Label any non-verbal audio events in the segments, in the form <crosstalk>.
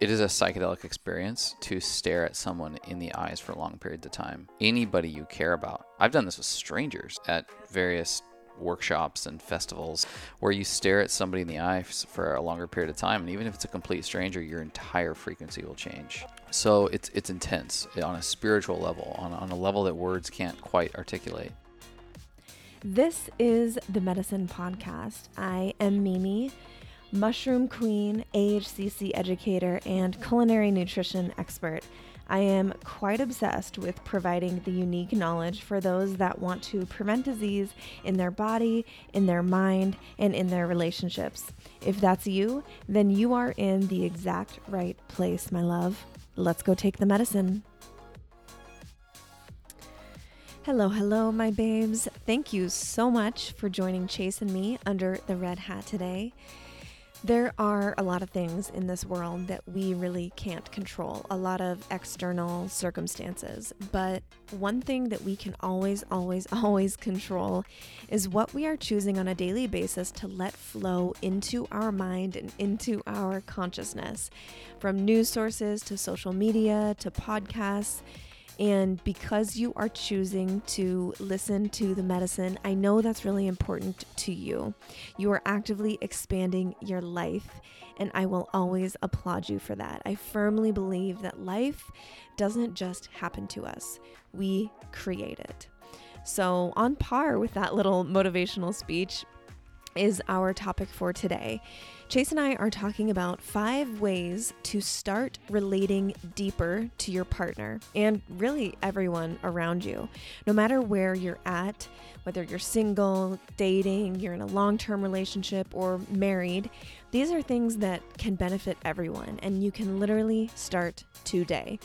It is a psychedelic experience to stare at someone in the eyes for long periods of time. Anybody you care about. I've done this with strangers at various workshops and festivals where you stare at somebody in the eyes for a longer period of time and even if it's a complete stranger your entire frequency will change so it's it's intense on a spiritual level on, on a level that words can't quite articulate this is the medicine podcast i am mimi mushroom queen ahcc educator and culinary nutrition expert I am quite obsessed with providing the unique knowledge for those that want to prevent disease in their body, in their mind, and in their relationships. If that's you, then you are in the exact right place, my love. Let's go take the medicine. Hello, hello, my babes. Thank you so much for joining Chase and me under the red hat today. There are a lot of things in this world that we really can't control, a lot of external circumstances. But one thing that we can always, always, <laughs> always control is what we are choosing on a daily basis to let flow into our mind and into our consciousness. From news sources to social media to podcasts and because you are choosing to listen to the medicine, I know that's really important to you. You are actively expanding your life, and I will always applaud you for that. I firmly believe that life doesn't just happen to us, we create it. So, on par with that little motivational speech, is our topic for today. Chase and I are talking about five ways to start relating deeper to your partner and really everyone around you. No matter where you're at, whether you're single, dating, you're in a long term relationship, or married, these are things that can benefit everyone, and you can literally start today.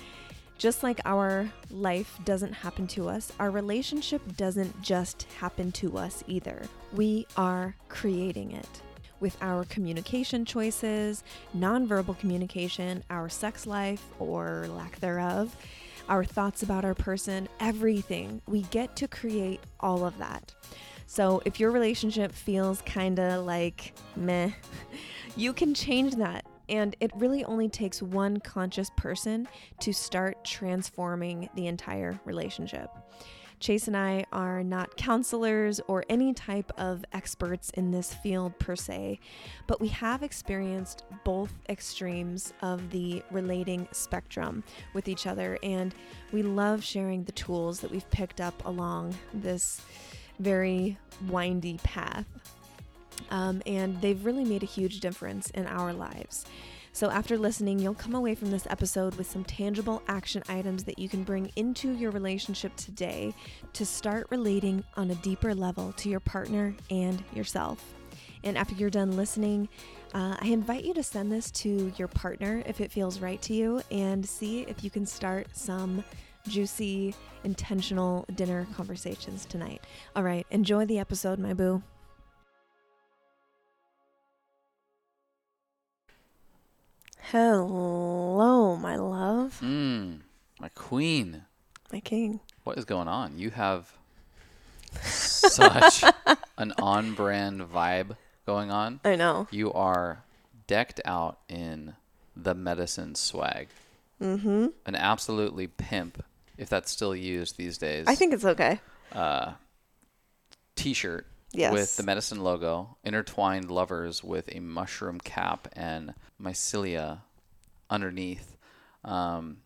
Just like our life doesn't happen to us, our relationship doesn't just happen to us either. We are creating it with our communication choices, nonverbal communication, our sex life or lack thereof, our thoughts about our person, everything. We get to create all of that. So if your relationship feels kind of like meh, <laughs> you can change that. And it really only takes one conscious person to start transforming the entire relationship. Chase and I are not counselors or any type of experts in this field per se, but we have experienced both extremes of the relating spectrum with each other, and we love sharing the tools that we've picked up along this very windy path. Um, and they've really made a huge difference in our lives. So, after listening, you'll come away from this episode with some tangible action items that you can bring into your relationship today to start relating on a deeper level to your partner and yourself. And after you're done listening, uh, I invite you to send this to your partner if it feels right to you and see if you can start some juicy, intentional dinner conversations tonight. All right, enjoy the episode, my boo. Hello, my love. Mm, my queen. My king. What is going on? You have such <laughs> an on brand vibe going on. I know. You are decked out in the medicine swag. Mm-hmm. An absolutely pimp, if that's still used these days. I think it's okay. Uh, t-shirt Yes. with the medicine logo, intertwined lovers with a mushroom cap and mycelia underneath, um,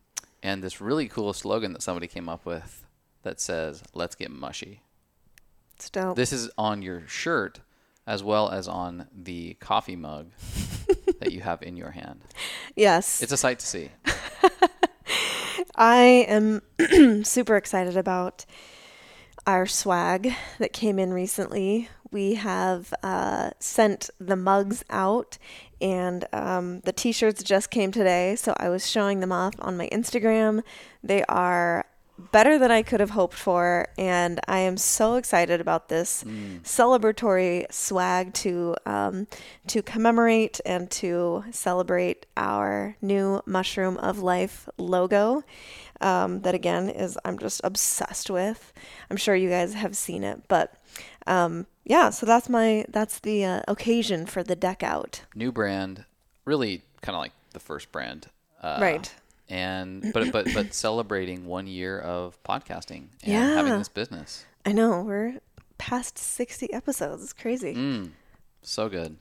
and this really cool slogan that somebody came up with that says "Let's get mushy." It's dope. This is on your shirt as well as on the coffee mug <laughs> that you have in your hand. yes. It's a sight to see. <laughs> I am <clears throat> super excited about our swag that came in recently. We have uh, sent the mugs out, and um, the t shirts just came today. So I was showing them off on my Instagram. They are better than I could have hoped for, and I am so excited about this celebratory swag to um, to commemorate and to celebrate our new Mushroom of Life logo. Um, that again is I'm just obsessed with. I'm sure you guys have seen it, but um, yeah. So that's my that's the uh, occasion for the deck out. New brand, really kind of like the first brand Uh, Right. And but but but <clears throat> celebrating one year of podcasting and having this business. I know we're past 60 episodes. It's crazy. Mm, so good.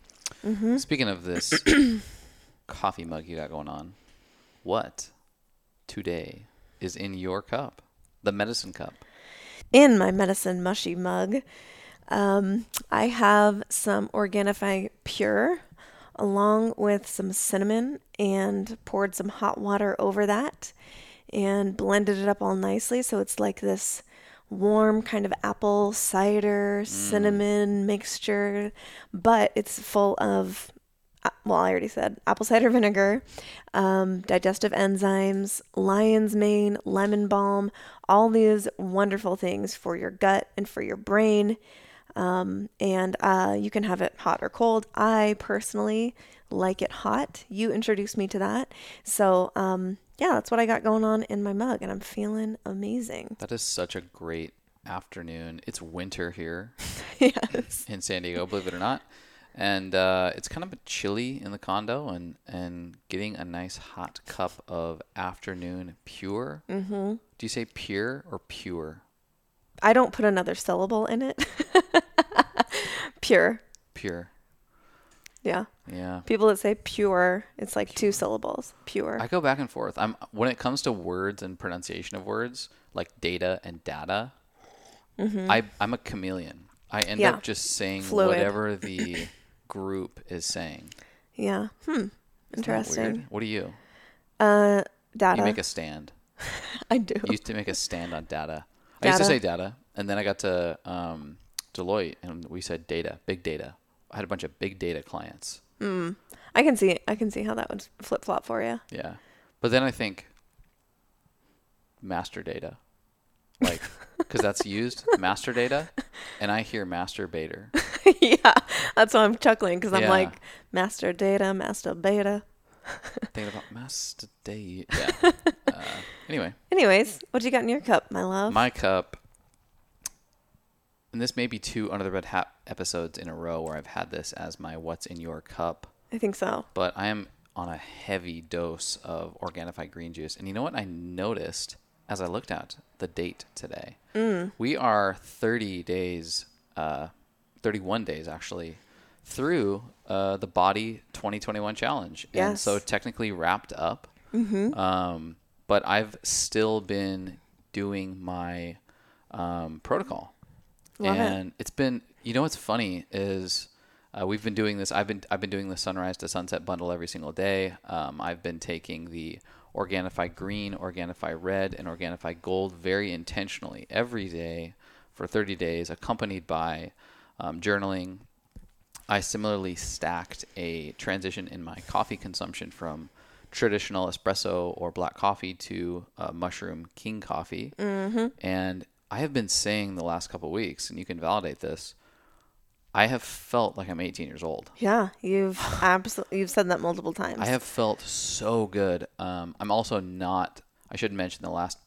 Mm-hmm. Speaking of this <clears throat> coffee mug you got going on, what today is in your cup? The medicine cup. In my medicine mushy mug, um, I have some Organifi Pure along with some cinnamon and poured some hot water over that and blended it up all nicely so it's like this warm kind of apple cider cinnamon mixture but it's full of well i already said apple cider vinegar um, digestive enzymes lion's mane lemon balm all these wonderful things for your gut and for your brain um, and uh, you can have it hot or cold. I personally like it hot. You introduced me to that. So, um, yeah, that's what I got going on in my mug, and I'm feeling amazing. That is such a great afternoon. It's winter here <laughs> yes. in San Diego, believe it or not. And uh, it's kind of chilly in the condo, and, and getting a nice hot cup of afternoon pure. Mm-hmm. Do you say pure or pure? I don't put another syllable in it. <laughs> Pure. Pure. Yeah. Yeah. People that say pure, it's like two syllables. Pure. I go back and forth. I'm when it comes to words and pronunciation of words like data and data. I I'm a chameleon. I end Mm-hmm. Yeah. up just saying Fluid. whatever the <clears throat> group is saying. yeah. Hmm. Interesting. What do you? Uh, data. You make a stand. <laughs> I do. You used to make a stand on data. I used to say data, and then I got to um, Deloitte, and we said data, big data. I had a bunch of big data clients. Hmm. I can see. I can see how that would flip flop for you. Yeah. But then I think master data. Like, because that's used, <laughs> master data, and I hear master masturbator. <laughs> yeah, that's why I'm chuckling because I'm Yeah. like master data, master beta. <laughs> Thinking about master data. Yeah. <laughs> Uh, anyway, Anyways, what do you got in your cup, my love? my cup, and this may be two Under the Red Hat episodes in a row where I've had this as my What's in Your Cup. I think so. but I am on a heavy dose of Organifi green juice. And you know what I noticed as I looked at the date today? Mm. We are 30 days, uh, 31 days actually, through uh, the Body 2021 challenge. And so technically wrapped up. Um, but I've still been doing my um, protocol Love it. and it's been you know what's funny is uh, we've been doing this i've been i've been doing the sunrise to sunset bundle every single day um, i've been taking the organifi green organifi red and organifi gold very intentionally every day for 30 days accompanied by um, journaling I similarly stacked a transition in my coffee consumption from traditional espresso or black coffee to uh, mushroom king coffee. Mm-hmm. And I have been saying the last couple weeks, and you can validate this. I have felt like I'm 18 years old. Yeah, you've <sighs> absolutely you've said that multiple times. I have felt so good. Um, I'm also not. I should mention the last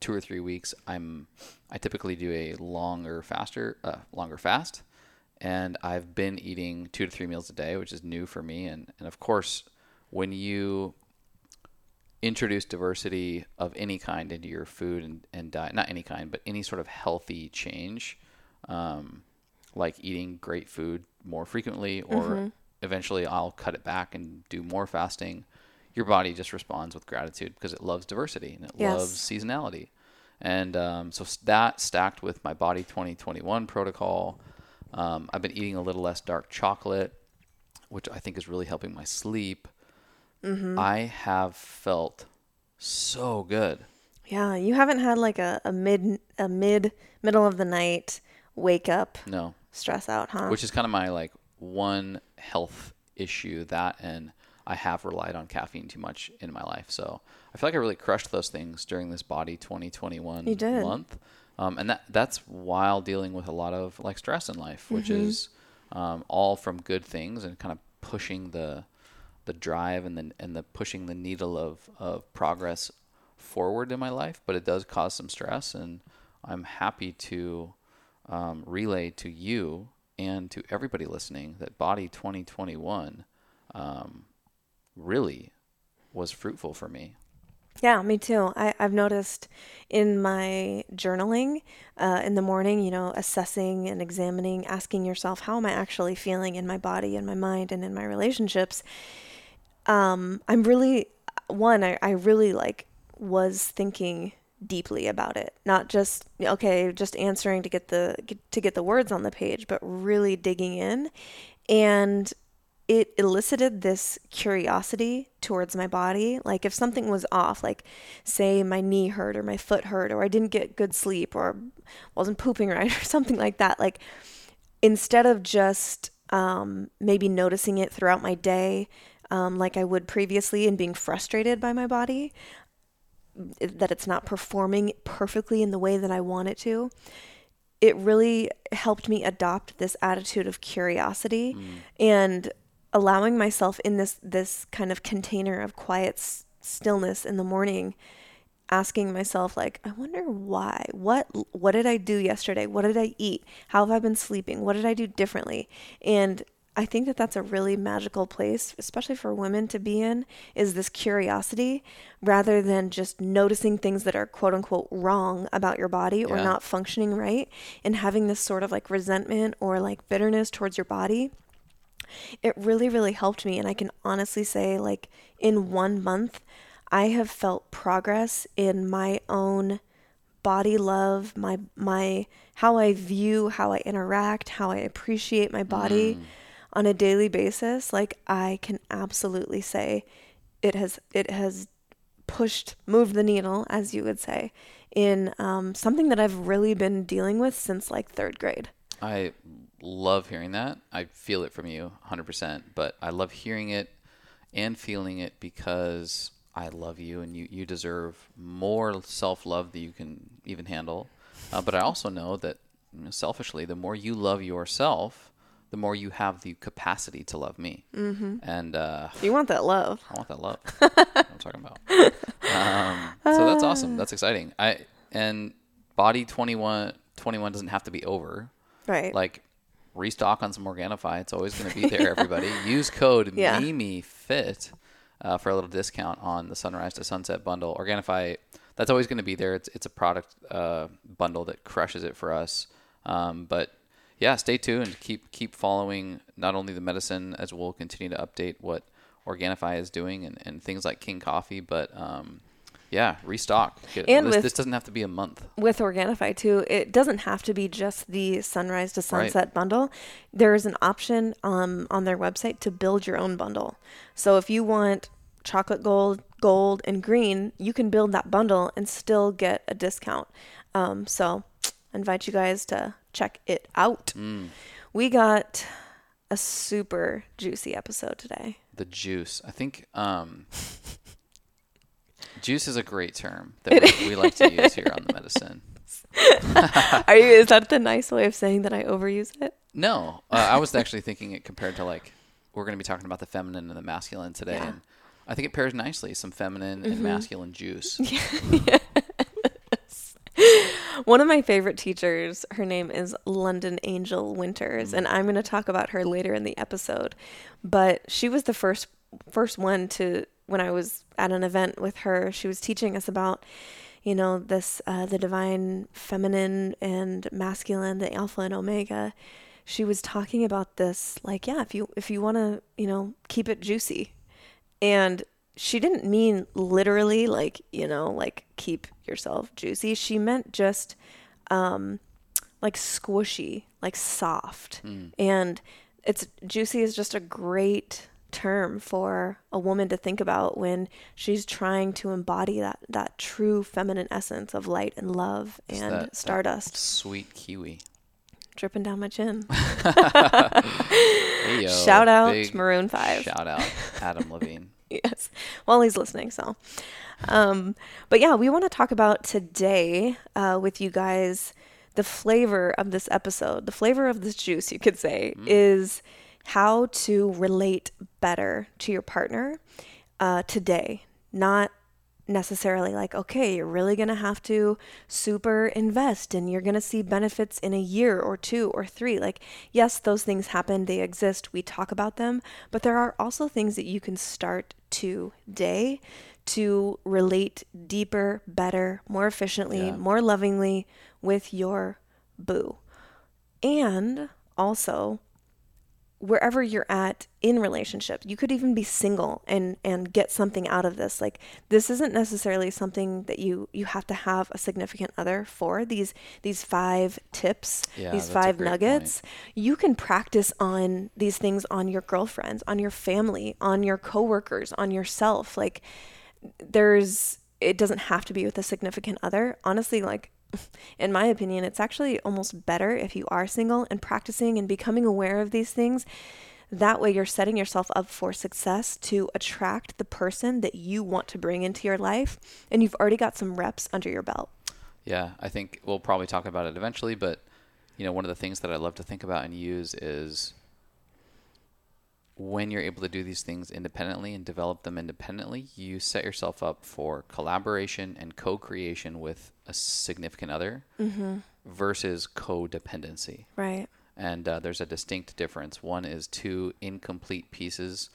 two or three weeks. I'm. I typically do a longer, faster, uh, longer fast, and I've been eating two to three meals a day, which is new for me. And and of course, when you introduce diversity of any kind into your food and, and diet, not any kind, but any sort of healthy change, um, like eating great food more frequently, or eventually I'll cut it back and do more fasting. Your body just responds with gratitude because it loves diversity and it Yes. loves seasonality. And um, so that stacked with my Body 2021 protocol, um, I've been eating a little less dark chocolate, which I think is really helping my sleep. I have felt so good. yeah, you haven't had like a, a mid a mid middle of the night wake up No, stress out, huh? which is kind of my like one health issue that and I have relied on caffeine too much in my life. So I feel like I really crushed those things during this body 2021 You did. month. Um, and that that's while dealing with a lot of like stress in life, which Mm-hmm. is um, all from good things and kind of pushing the the drive and the and the pushing the needle of of progress forward in my life. But it does cause some stress, and I'm happy to um, relay to you and to everybody listening that Body 2021 um, really was fruitful for me. Yeah, me too. I, I've noticed in my journaling uh, in the morning, you know, assessing and examining, asking yourself, how am I actually feeling in my body, in my mind, and in my relationships? Um, I'm really, one, I, I really like was thinking deeply about it not just okay just answering to get the to get the words on the page but really digging in and it elicited this curiosity towards my body. Like if something was off, like say my knee hurt or my foot hurt or I didn't get good sleep or wasn't pooping <laughs> right or something like that, like instead of just um, maybe noticing it throughout my day, um, like I would previously and being frustrated by my body, that it's not performing perfectly in the way that I want it to, it really helped me adopt this attitude of curiosity mm. and allowing myself in this this kind of container of quiet s- stillness in the morning asking myself like i wonder why? What what did i do yesterday? What did i eat? How have i been sleeping? What did i do differently? And i think that that's a really magical place especially for women to be in is this curiosity rather than just noticing things that are quote unquote wrong about your body or yeah. not functioning right and having this sort of like resentment or like bitterness towards your body it really, really helped me. And I can honestly say, like, in one month, I have felt progress in my own body love, my, my, how I view, how I interact, how I appreciate my body mm. on a daily basis. Like, I can absolutely say it has, it has pushed, moved the needle, as you would say, in um, something that I've really been dealing with since like third grade. I love hearing that. I feel it from you 100%, but I love hearing it and feeling it because I love you and you, you deserve more self love than you can even handle. Uh, but I also know that you know, selfishly, the more you love yourself, the more you have the capacity to love me. Mm-hmm. And uh, you want that love. I want that love. <laughs> I'm talking about. Um, so that's awesome. That's exciting. I and body 21, 21 doesn't have to be over. Right. Like restock on some Organifi. It's always going to be there, everybody. <laughs> Use code yeah. MIMIFIT uh, for a little discount on the Sunrise to Sunset bundle. Organifi, that's always going to be there. It's, it's a product uh, bundle that crushes it for us. Um, but yeah, stay tuned. Keep keep following not only the medicine as we'll continue to update what Organifi is doing and, and things like King Coffee, but um, yeah, restock. Get, and this, with, this doesn't have to be a month. With Organifi too, it doesn't have to be just the sunrise to sunset right. bundle. There is an option um, on their website to build your own bundle. So if you want chocolate gold, gold, and green, you can build that bundle and still get a discount. Um, so I invite you guys to check it out. Mm. We got a super juicy episode today. The juice. I think um, <laughs> Juice is a great term that we, we like to use here on the medicine. <laughs> Are you? Is that the nice way of saying that I overuse it? No, uh, I was actually thinking it compared to like we're going to be talking about the feminine and the masculine today, yeah. and I think it pairs nicely. Some feminine mm-hmm. and masculine juice. <laughs> yes. One of my favorite teachers, her name is London Angel Winters, mm-hmm. and I'm going to talk about her later in the episode. But she was the first first one to when I was at an event with her, she was teaching us about, you know, this uh, the divine feminine and masculine, the alpha and omega. She was talking about this, like, yeah, if you if you want to, you know, keep it juicy, and she didn't mean literally like you know like keep yourself juicy. She meant just um, like squishy, like soft, mm. and it's juicy is just a great term for a woman to think about when she's trying to embody that that true feminine essence of light and love and that, stardust. That sweet kiwi dripping down my chin. <laughs> hey, yo, shout out Maroon Five. Shout out Adam <laughs> Levine. yes, while he's listening. So, um, but yeah, we want to talk about today uh, with you guys the flavor of this episode, the flavor of this juice, you could say, mm. is how to relate better to your partner uh, today, not necessarily like, okay, you're really going to have to super invest and you're going to see benefits in a year or two or three. Like, yes, those things happen, they exist, we talk about them, but there are also things that you can start today to relate deeper, better, more efficiently, Yeah. more lovingly with your boo. And also, wherever you're at in relationship you could even be single and and get something out of this. Like this isn't necessarily something that you you have to have a significant other for. These these five tips Yeah, these five nuggets you can practice on these things on your girlfriends on your family on your coworkers on yourself. Like there's it doesn't have to be with a significant other. Honestly like <laughs> in my opinion it's actually almost better if you are single and practicing and becoming aware of these things. That way you're setting yourself up for success to attract the person that you want to bring into your life and you've already got some reps under your belt. Yeah, I think we'll probably talk about it eventually, but you know, one of the things that I love to think about and use is when you're able to do these things independently and develop them independently, you set yourself up for collaboration and co-creation with a significant other versus codependency. right And uh, there's a distinct difference. One is two incomplete pieces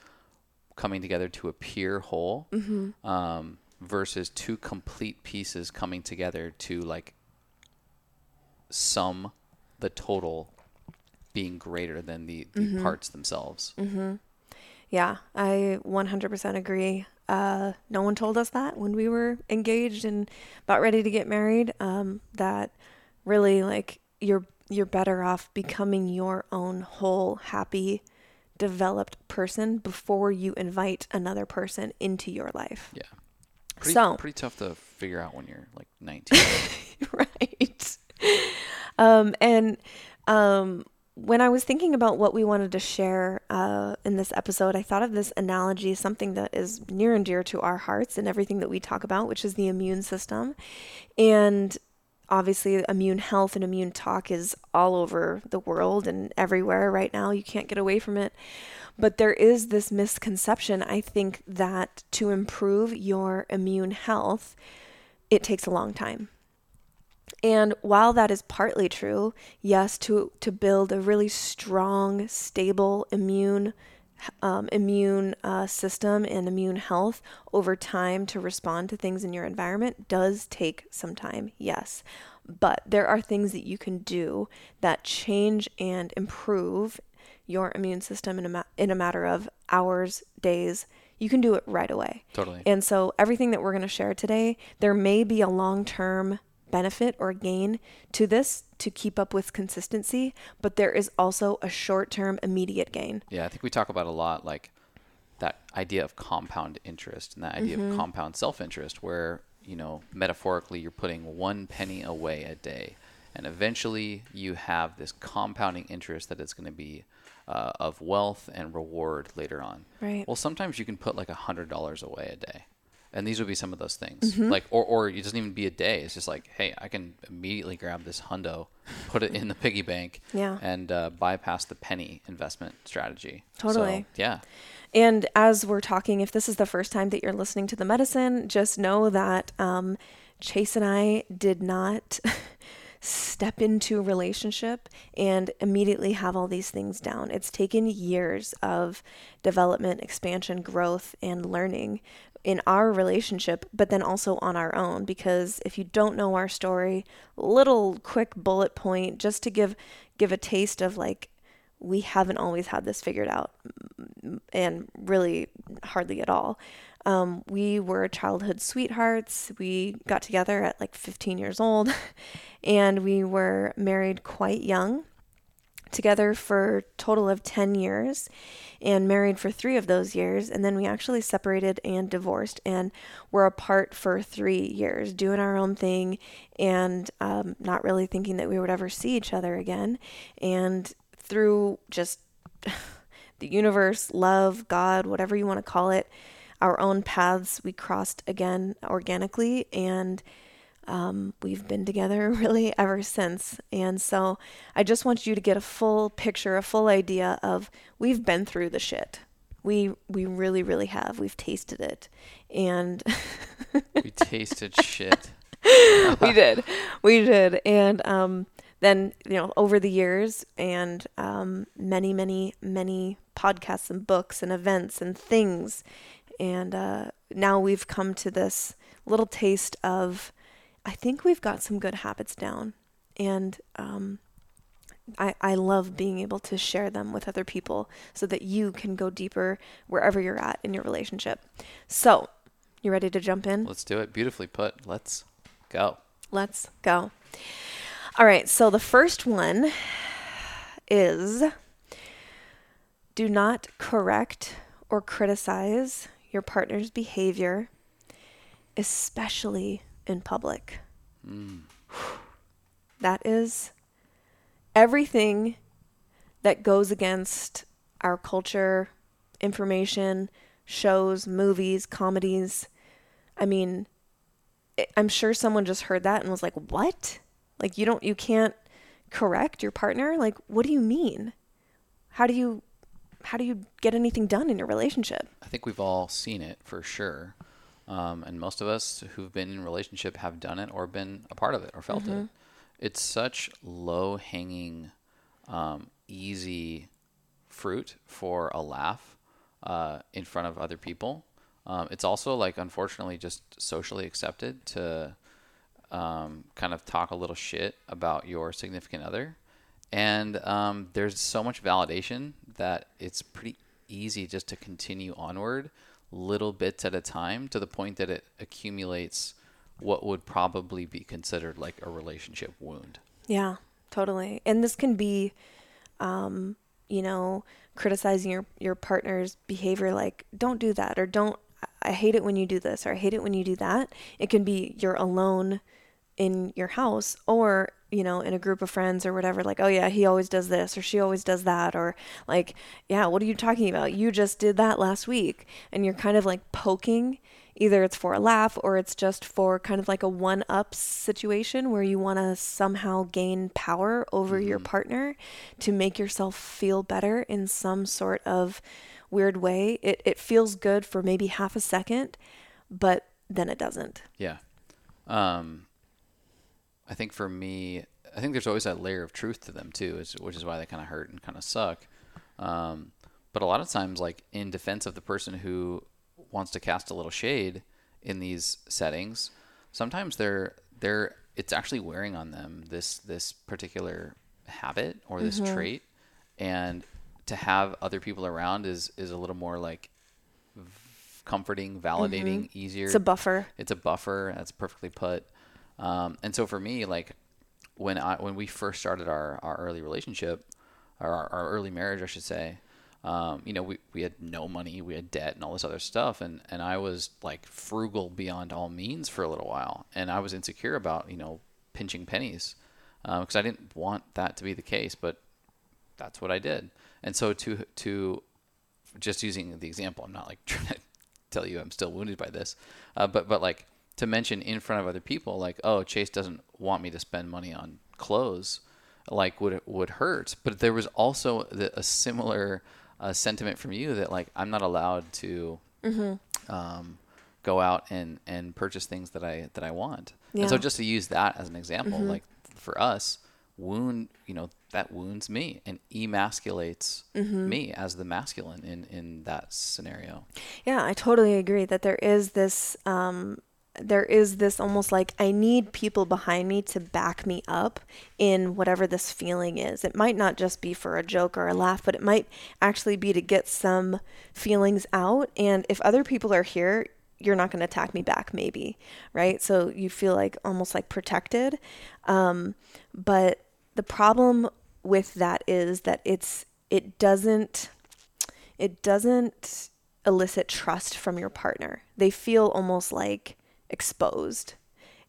coming together to appear whole, um, versus two complete pieces coming together to like sum the total being greater than the, the parts themselves. Yeah, I 100% agree. Uh, no one told us that when we were engaged and about ready to get married. Um, that really, like, you're you're better off becoming your own whole, happy, developed person before you invite another person into your life. Yeah. Pretty, So- pretty tough to figure out when you're like 19. <laughs> right. Um, and um, when I was thinking about what we wanted to share uh, in this episode, I thought of this analogy, something that is near and dear to our hearts and everything that we talk about, which is the immune system. And obviously, immune health and immune talk is all over the world and everywhere right now. You can't get away from it. But there is this misconception, I think, that to improve your immune health, it takes a long time. And while that is partly true, yes, to to build a really strong, stable immune um, immune uh, system and immune health over time to respond to things in your environment does take some time. Yes, but there are things that you can do that change and improve your immune system in a ma- in a matter of hours, days. You can do it right away. totally. And so, everything that we're going to share today, there may be a long term benefit or gain to this to keep up with consistency, but there is also a short term immediate gain. Yeah, I think we talk about a lot like that idea of compound interest and that idea of compound self-interest where, you know, metaphorically you're putting one penny away a day and eventually you have this compounding interest that is going to be uh, of wealth and reward later on. Right. Well, sometimes you can put like a hundred dollars away a day, and these would be some of those things. Like, or or it doesn't even be a day. It's just like, hey, I can immediately grab this hundo, put it in the piggy bank, <laughs> Yeah. and uh, bypass the penny investment strategy. So, Totally. yeah. And as we're talking, if this is the first time that you're listening to the medicine, just know that um, Chase and I did not <laughs> step into a relationship and immediately have all these things down. It's taken years of development, expansion, growth, and learning in our relationship, but then also on our own. Because if you don't know our story, little quick bullet point just to give give a taste of like we haven't always had this figured out and really hardly at all. Um, we were childhood sweethearts. We got together at like 15 years old <laughs> and we were married quite young, together for total of 10 years and married for three of those years. And then we actually separated and divorced and were apart for three years, doing our own thing and um, not really thinking that we would ever see each other again. And through just <laughs> the universe, love, God, whatever you want to call it, our own paths we crossed again organically and um, we've been together <laughs> really ever since. And so I just want you to get a full picture, a full idea of we've been through the shit. We we really really have. We've tasted it. And <laughs> we tasted shit. <laughs> we did. We did. And um, then, you know, over the years and um, many, many, many podcasts and books and events and things. And uh, now we've come to this little taste of, I think we've got some good habits down. And um, I, I love being able to share them with other people so that you can go deeper wherever you're at in your relationship. So, you ready to jump in? Let's do it. Beautifully put. Let's go. Let's go. All right, so the first one is do not correct or criticize your partner's behavior, especially in public. Mm. That is everything that goes against our culture, information, shows, movies, comedies. I mean, I'm sure someone just heard that and was like, "What? Like you don't you can't correct your partner? Like what do you mean? How do you how do you get anything done in your relationship?" I think we've all seen it for sure. Um, and most of us who've been in a relationship have done it or been a part of it or felt mm-hmm. it. It's such low hanging, um, easy fruit for a laugh uh, in front of other people. Um, it's also like unfortunately just socially accepted to um, kind of talk a little shit about your significant other, and um, there's so much validation that it's pretty easy just to continue onward, little bits at a time, to the point that it accumulates what would probably be considered like a relationship wound. Yeah, totally. And this can be, um, you know, criticizing your your partner's behavior like don't do that or don't I hate it when you do this or I hate it when you do that. It can be you're alone in your house or you know in a group of friends or whatever like oh yeah he always does this or she always does that or like yeah what are you talking about you just did that last week and you're kind of like poking either it's for a laugh or it's just for kind of like a one up situation where you want to somehow gain power over mm-hmm. your partner to make yourself feel better in some sort of weird way. It, it feels good for maybe half a second, but then it doesn't. Yeah. Um, I think for me, I think there's always that layer of truth to them too, which is why they kind of hurt and kind of suck. Um, but a lot of times, like in defense of the person who wants to cast a little shade in these settings, sometimes they're they're it's actually wearing on them this this particular habit or this mm-hmm. trait, and to have other people around is is a little more like comforting, validating, mm-hmm. easier. It's a buffer. It's a buffer. That's perfectly put. Um, and so for me, like when I when we first started our our early relationship, or our, our early marriage, I should say, um, you know, we, we had no money, we had debt and all this other stuff. And, and I was like frugal beyond all means for a little while. And I was insecure about, you know, pinching pennies because um, I didn't want that to be the case, but that's what I did. And so to, to just using the example, I'm not like <laughs> trying to tell you I'm still wounded by this, uh, but, but like to mention in front of other people, like, oh, Chase doesn't want me to spend money on clothes like would would hurt but there was also the, a similar a sentiment from you that like I'm not allowed to mm-hmm. um, go out and and purchase things that I that I want. Yeah. And so just to use that as an example, mm-hmm. like for us, wound you know that wounds me and emasculates mm-hmm. me as the masculine in in that scenario. Yeah, I totally agree that there is this um, there is this almost like I need people behind me to back me up in whatever this feeling is. It might not just be for a joke or a laugh, but it might actually be to get some feelings out. And if other people are here, you're not going to attack me back, maybe, right? So you feel like almost like protected. Um, but the problem with that is that it's it doesn't it doesn't elicit trust from your partner. They feel almost like exposed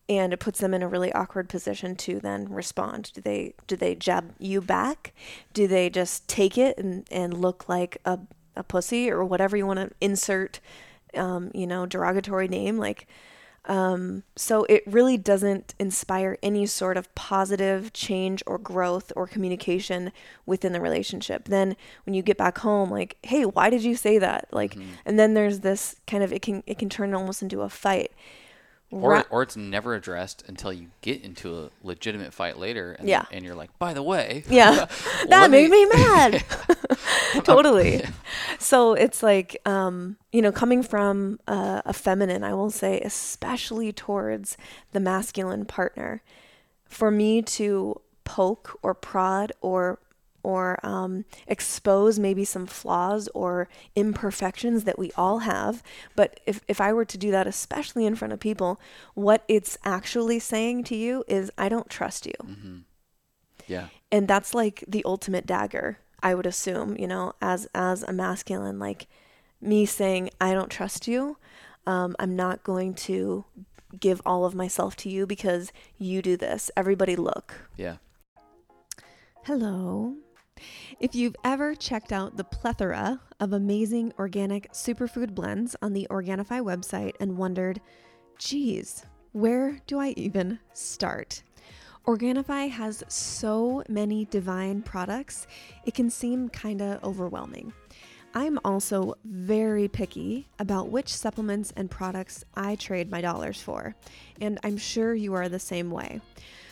and it puts them in a really awkward position to then respond. Do they do they jab you back? Do they just take it and, and look like a, a pussy or whatever you want to insert, um, you know, derogatory name like? Um, so it really doesn't inspire any sort of positive change or growth or communication within the relationship. Then when you get back home, like, hey, why did you say that? Like, mm-hmm. and then there's this kind of it can it can turn almost into a fight or Ra- or it's never addressed until you get into a legitimate fight later, and Yeah. and you're like, by the way, Yeah. <laughs> that made me- me mad. <laughs> <laughs> totally. So it's like, um, you know, coming from uh, a feminine, I will say, especially towards the masculine partner, for me to poke or prod or or um, expose maybe some flaws or imperfections that we all have. But if, if I were to do that, especially in front of people, what it's actually saying to you is, I don't trust you. Yeah, and that's like the ultimate dagger i would assume you know as as a masculine like me saying i don't trust you um, i'm not going to give all of myself to you because you do this. Everybody look. Yeah, Hello. If you've ever checked out the plethora of amazing organic superfood blends on the Organifi website and wondered, geez, where do I even start? Organifi has so many divine products, it can seem kind of overwhelming. I'm also very picky about which supplements and products I trade my dollars for, and I'm sure you are the same way.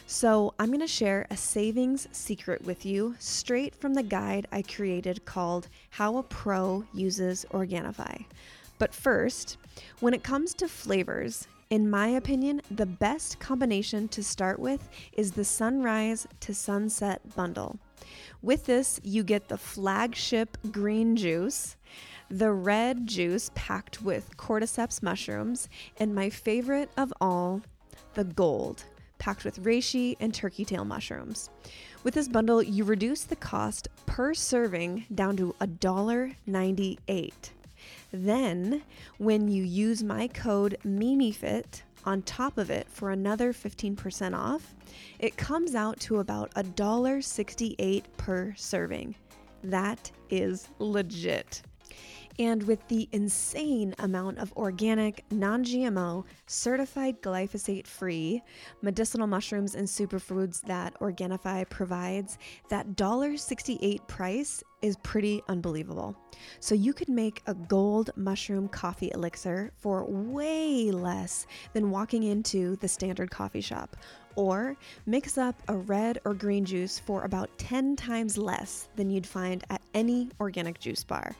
So, I'm going to share a savings secret with you straight from the guide I created called How a Pro Uses Organifi. But first, when it comes to flavors, in my opinion, the best combination to start with is the Sunrise to Sunset bundle. With this, you get the flagship green juice, the red juice packed with cordyceps mushrooms, and my favorite of all, the gold, packed with reishi and turkey tail mushrooms. With this bundle, you reduce the cost per serving down to $1.98. Then, when you use my code MIMIFIT on top of it for another 15% off, it comes out to about $1.68 per serving. That is legit. And with the insane amount of organic, non GMO, certified glyphosate free medicinal mushrooms and superfoods that Organifi provides, that $1.68 price is pretty unbelievable. So you could make a gold mushroom coffee elixir for way less than walking into the standard coffee shop. Or mix up a red or green juice for about 10 times less than you'd find at any organic juice bar.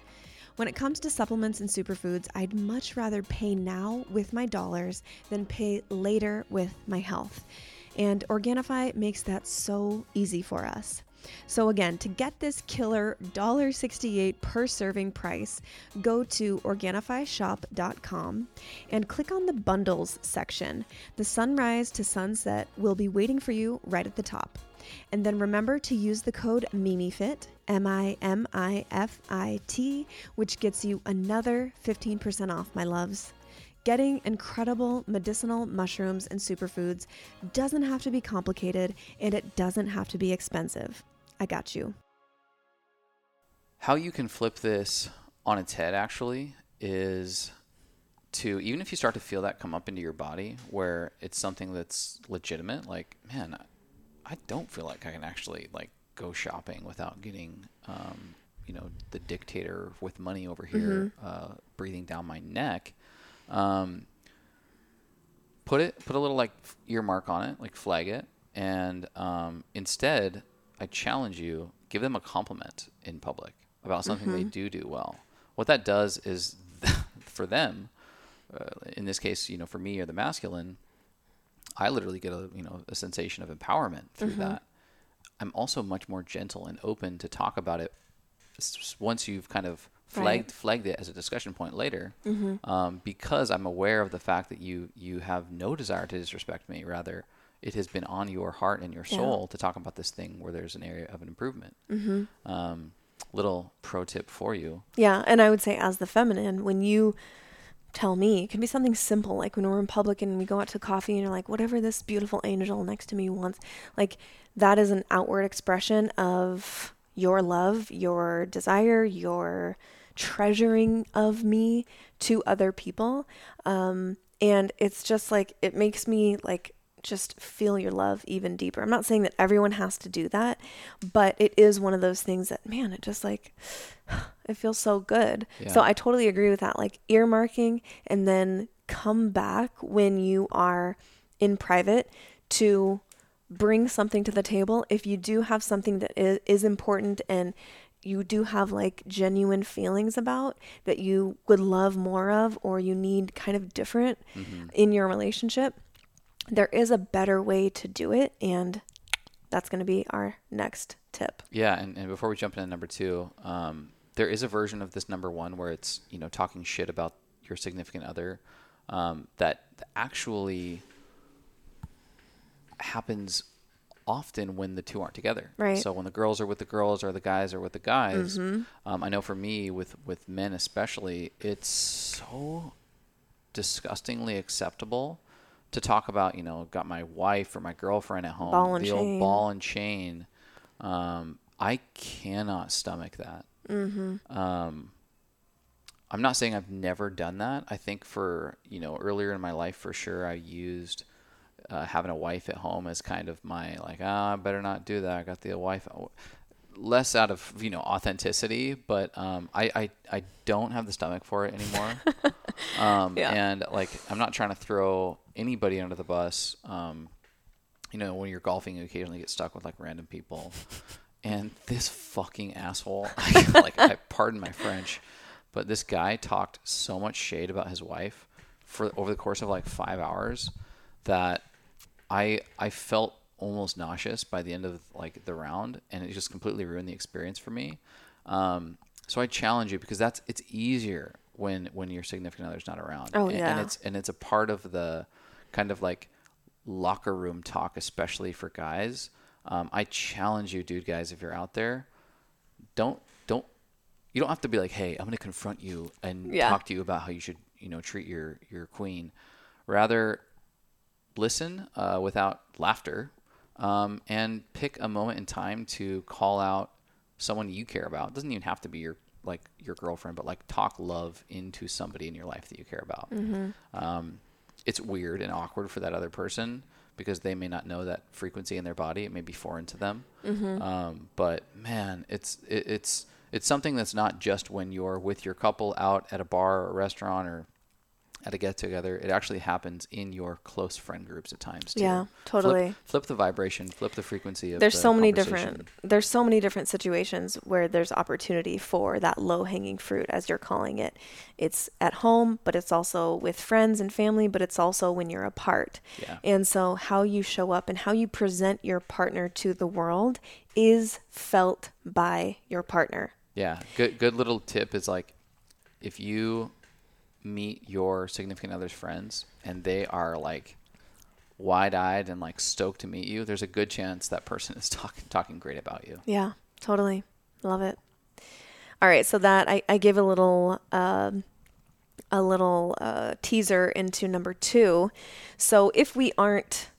When it comes to supplements and superfoods, I'd much rather pay now with my dollars than pay later with my health. And Organifi makes that so easy for us. So again, to get this killer $1.68 per serving price, go to organifishop.com and click on the bundles section. The sunrise to sunset will be waiting for you right at the top. And then remember to use the code MIMIFIT, M I M I F I T, which gets you another 15% off, my loves. Getting incredible medicinal mushrooms and superfoods doesn't have to be complicated and it doesn't have to be expensive. I got you. How you can flip this on its head actually is to even if you start to feel that come up into your body where it's something that's legitimate, like man, I don't feel like I can actually like go shopping without getting, um, you know, the dictator with money over here uh, breathing down my neck. Um, put it, put a little like earmark on it, like flag it, and um, instead, I challenge you, give them a compliment in public about something they do do well. What that does is, <laughs> for them, uh, in this case, you know, for me or the masculine, I literally get a you know a sensation of empowerment through that. I'm also much more gentle and open to talk about it once you've kind of flagged Right. flagged it as a discussion point later, um, because I'm aware of the fact that you you have no desire to disrespect me. Rather, it has been on your heart and your Yeah. soul to talk about this thing where there's an area of an improvement. Um, little pro tip for you. Yeah, and I would say as the feminine, when you tell me, it can be something simple, like when we're in public and we go out to coffee and you're like, whatever this beautiful angel next to me wants, like that is an outward expression of your love, your desire, your treasuring of me to other people. Um, and it's just like, it makes me like just feel your love even deeper. I'm not saying that everyone has to do that, but it is one of those things that, man, it just like, <sighs> it feels so good. So I totally agree with that. Like earmarking and then come back when you are in private to bring something to the table if you do have something that is, is important and you do have like genuine feelings about that you would love more of or you need kind of different mm-hmm. in your relationship there is a better way to do it and that's going to be our next tip yeah and, and before we jump into number two um, there is a version of this number one where it's you know talking shit about your significant other um, that actually happens often when the two aren't together. Right. So when the girls are with the girls or the guys are with the guys, mm-hmm. um, I know for me with with men especially, it's so disgustingly acceptable to talk about. You know, got my wife or my girlfriend at home, ball the chain. old ball and chain. Um, I cannot stomach that. Mm-hmm. Um, I'm not saying I've never done that. I think for you know earlier in my life for sure I used uh, having a wife at home is kind of my like ah I better not do that. I got the wife less out of you know authenticity, but um, I, I I don't have the stomach for it anymore. <laughs> um, yeah. And like I'm not trying to throw anybody under the bus. Um, you know when you're golfing, you occasionally get stuck with like random people. And this fucking asshole, <laughs> like, I, pardon my French, but this guy talked so much shade about his wife for over the course of like five hours that I I felt almost nauseous by the end of like the round, and it just completely ruined the experience for me. Um, so I challenge you because that's it's easier when when your significant other's not around. Oh and, yeah, and it's and it's a part of the kind of like locker room talk, especially for guys. Um, I challenge you, dude, guys, if you're out there, don't don't you don't have to be like, hey, I'm going to confront you and yeah. talk to you about how you should you know treat your your queen. Rather, listen uh, without laughter um, and pick a moment in time to call out someone you care about. It doesn't even have to be your like your girlfriend, but like talk love into somebody in your life that you care about. Mm-hmm. Um, it's weird and awkward for that other person because they may not know that frequency in their body. It may be foreign to them. Mm-hmm. Um, but man, it's it, it's it's something that's not just when you're with your couple out at a bar or a restaurant or at a get together, it actually happens in your close friend groups at times too. Yeah, totally. Flip, flip the vibration, flip the frequency of There's the so many different there's so many different situations where there's opportunity for that low-hanging fruit as you're calling it. It's at home, but it's also with friends and family, but it's also when you're apart. Yeah. And so how you show up and how you present your partner to the world is felt by your partner. Yeah. Good good little tip is like if you meet your significant other's friends and they are like wide-eyed and like stoked to meet you, there's a good chance that person is <laughs> talking talking great about you. Yeah, totally. Love it. All right, so that I, I give a little uh, a little uh, teaser into number two. So if we aren't,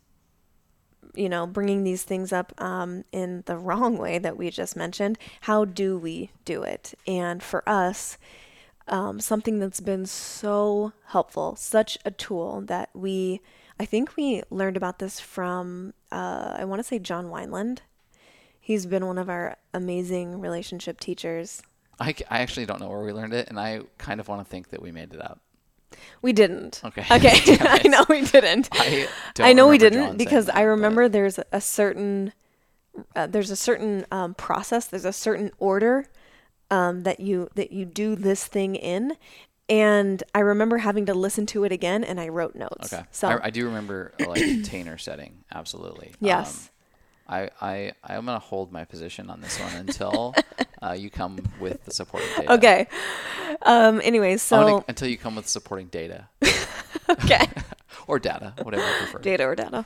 you know, bringing these things up um, in the <laughs> wrong way that we just mentioned, how do we do it? And for us, um, something that's been so helpful, such a tool that we, I think we learned about this from, uh, I want to say John Wineland. He's been one of our amazing relationship teachers. I, I actually don't know where we learned it, and I kind of want to think that we made it up. We didn't. Okay. <laughs> Okay. <laughs> <laughs> I know we didn't. I, I know we didn't John because I remember there's a certain uh, there's a certain um, process. There's a certain order um, that you that you do this thing in and I remember having to listen to it again, and I wrote notes. Okay. So I, I do remember like <coughs> container setting. Absolutely. Yes. Um, I I I'm gonna hold my position on this one <laughs> until uh, you come with the supporting data. Okay. Um. Anyways, so gonna, until you come with supporting data. <laughs> okay. <laughs> or data, whatever you prefer. Data or data.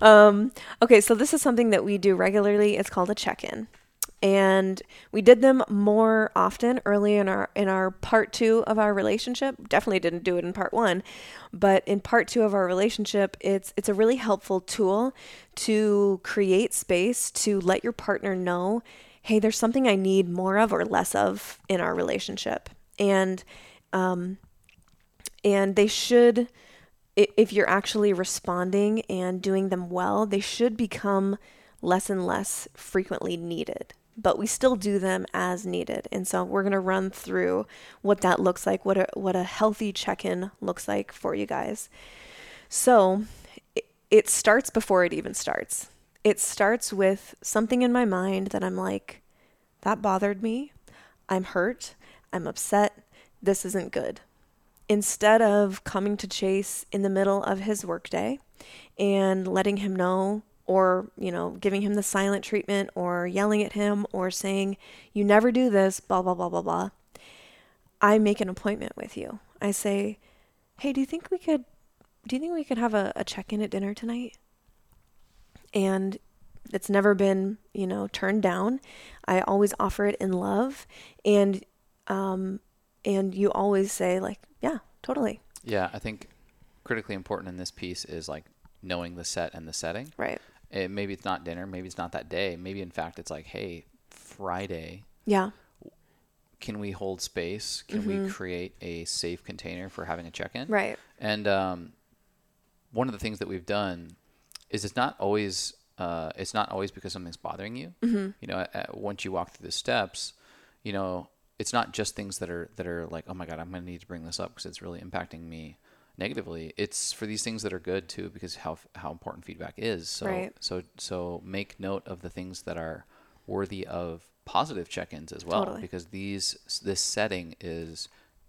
Um. Okay. So this is something that we do regularly. It's called a check-in and we did them more often early in our in our part 2 of our relationship. Definitely didn't do it in part 1 but in part 2 of our relationship it's it's a really helpful tool to create space to let your partner know hey there's something I need more of or less of in our relationship. And um and they should if you're actually responding and doing them well they should become less and less frequently needed but we still do them as needed. And so we're going to run through what that looks like, what a, what a healthy check in looks like for you guys. So it, it starts before it even starts. It starts with something in my mind that I'm like, that bothered me. I'm hurt. I'm upset. This isn't good. Instead of coming to Chase in the middle of his workday and letting him know or, you know, giving him the silent treatment or yelling at him or saying, you never do this, blah, blah, blah, blah, blah. I make an appointment with you. I say, hey, do you think we could, do you think we could have a, a check in at dinner tonight? And it's never been, you know, turned down. I always offer it in love. And, um, and you always say like, yeah, totally. Yeah. I think critically important in this piece is like knowing the set and the setting. Right it, maybe it's not dinner, maybe it's not that day. Maybe in fact it's like, hey, Friday. Yeah. Can we hold space? Can mm-hmm. we create a safe container for having a check-in? Right. And um, one of the things that we've done is it's not always uh, it's not always because something's bothering you. Mm-hmm. You know, uh, once you walk through the steps, you know, it's not just things that are that are like, oh my god, I'm going to need to bring this up because it's really impacting me negatively. It's for these things that are good too, because how how important feedback is. So right. so so make note of the things that are worthy of positive check-ins as well, totally. because these this setting is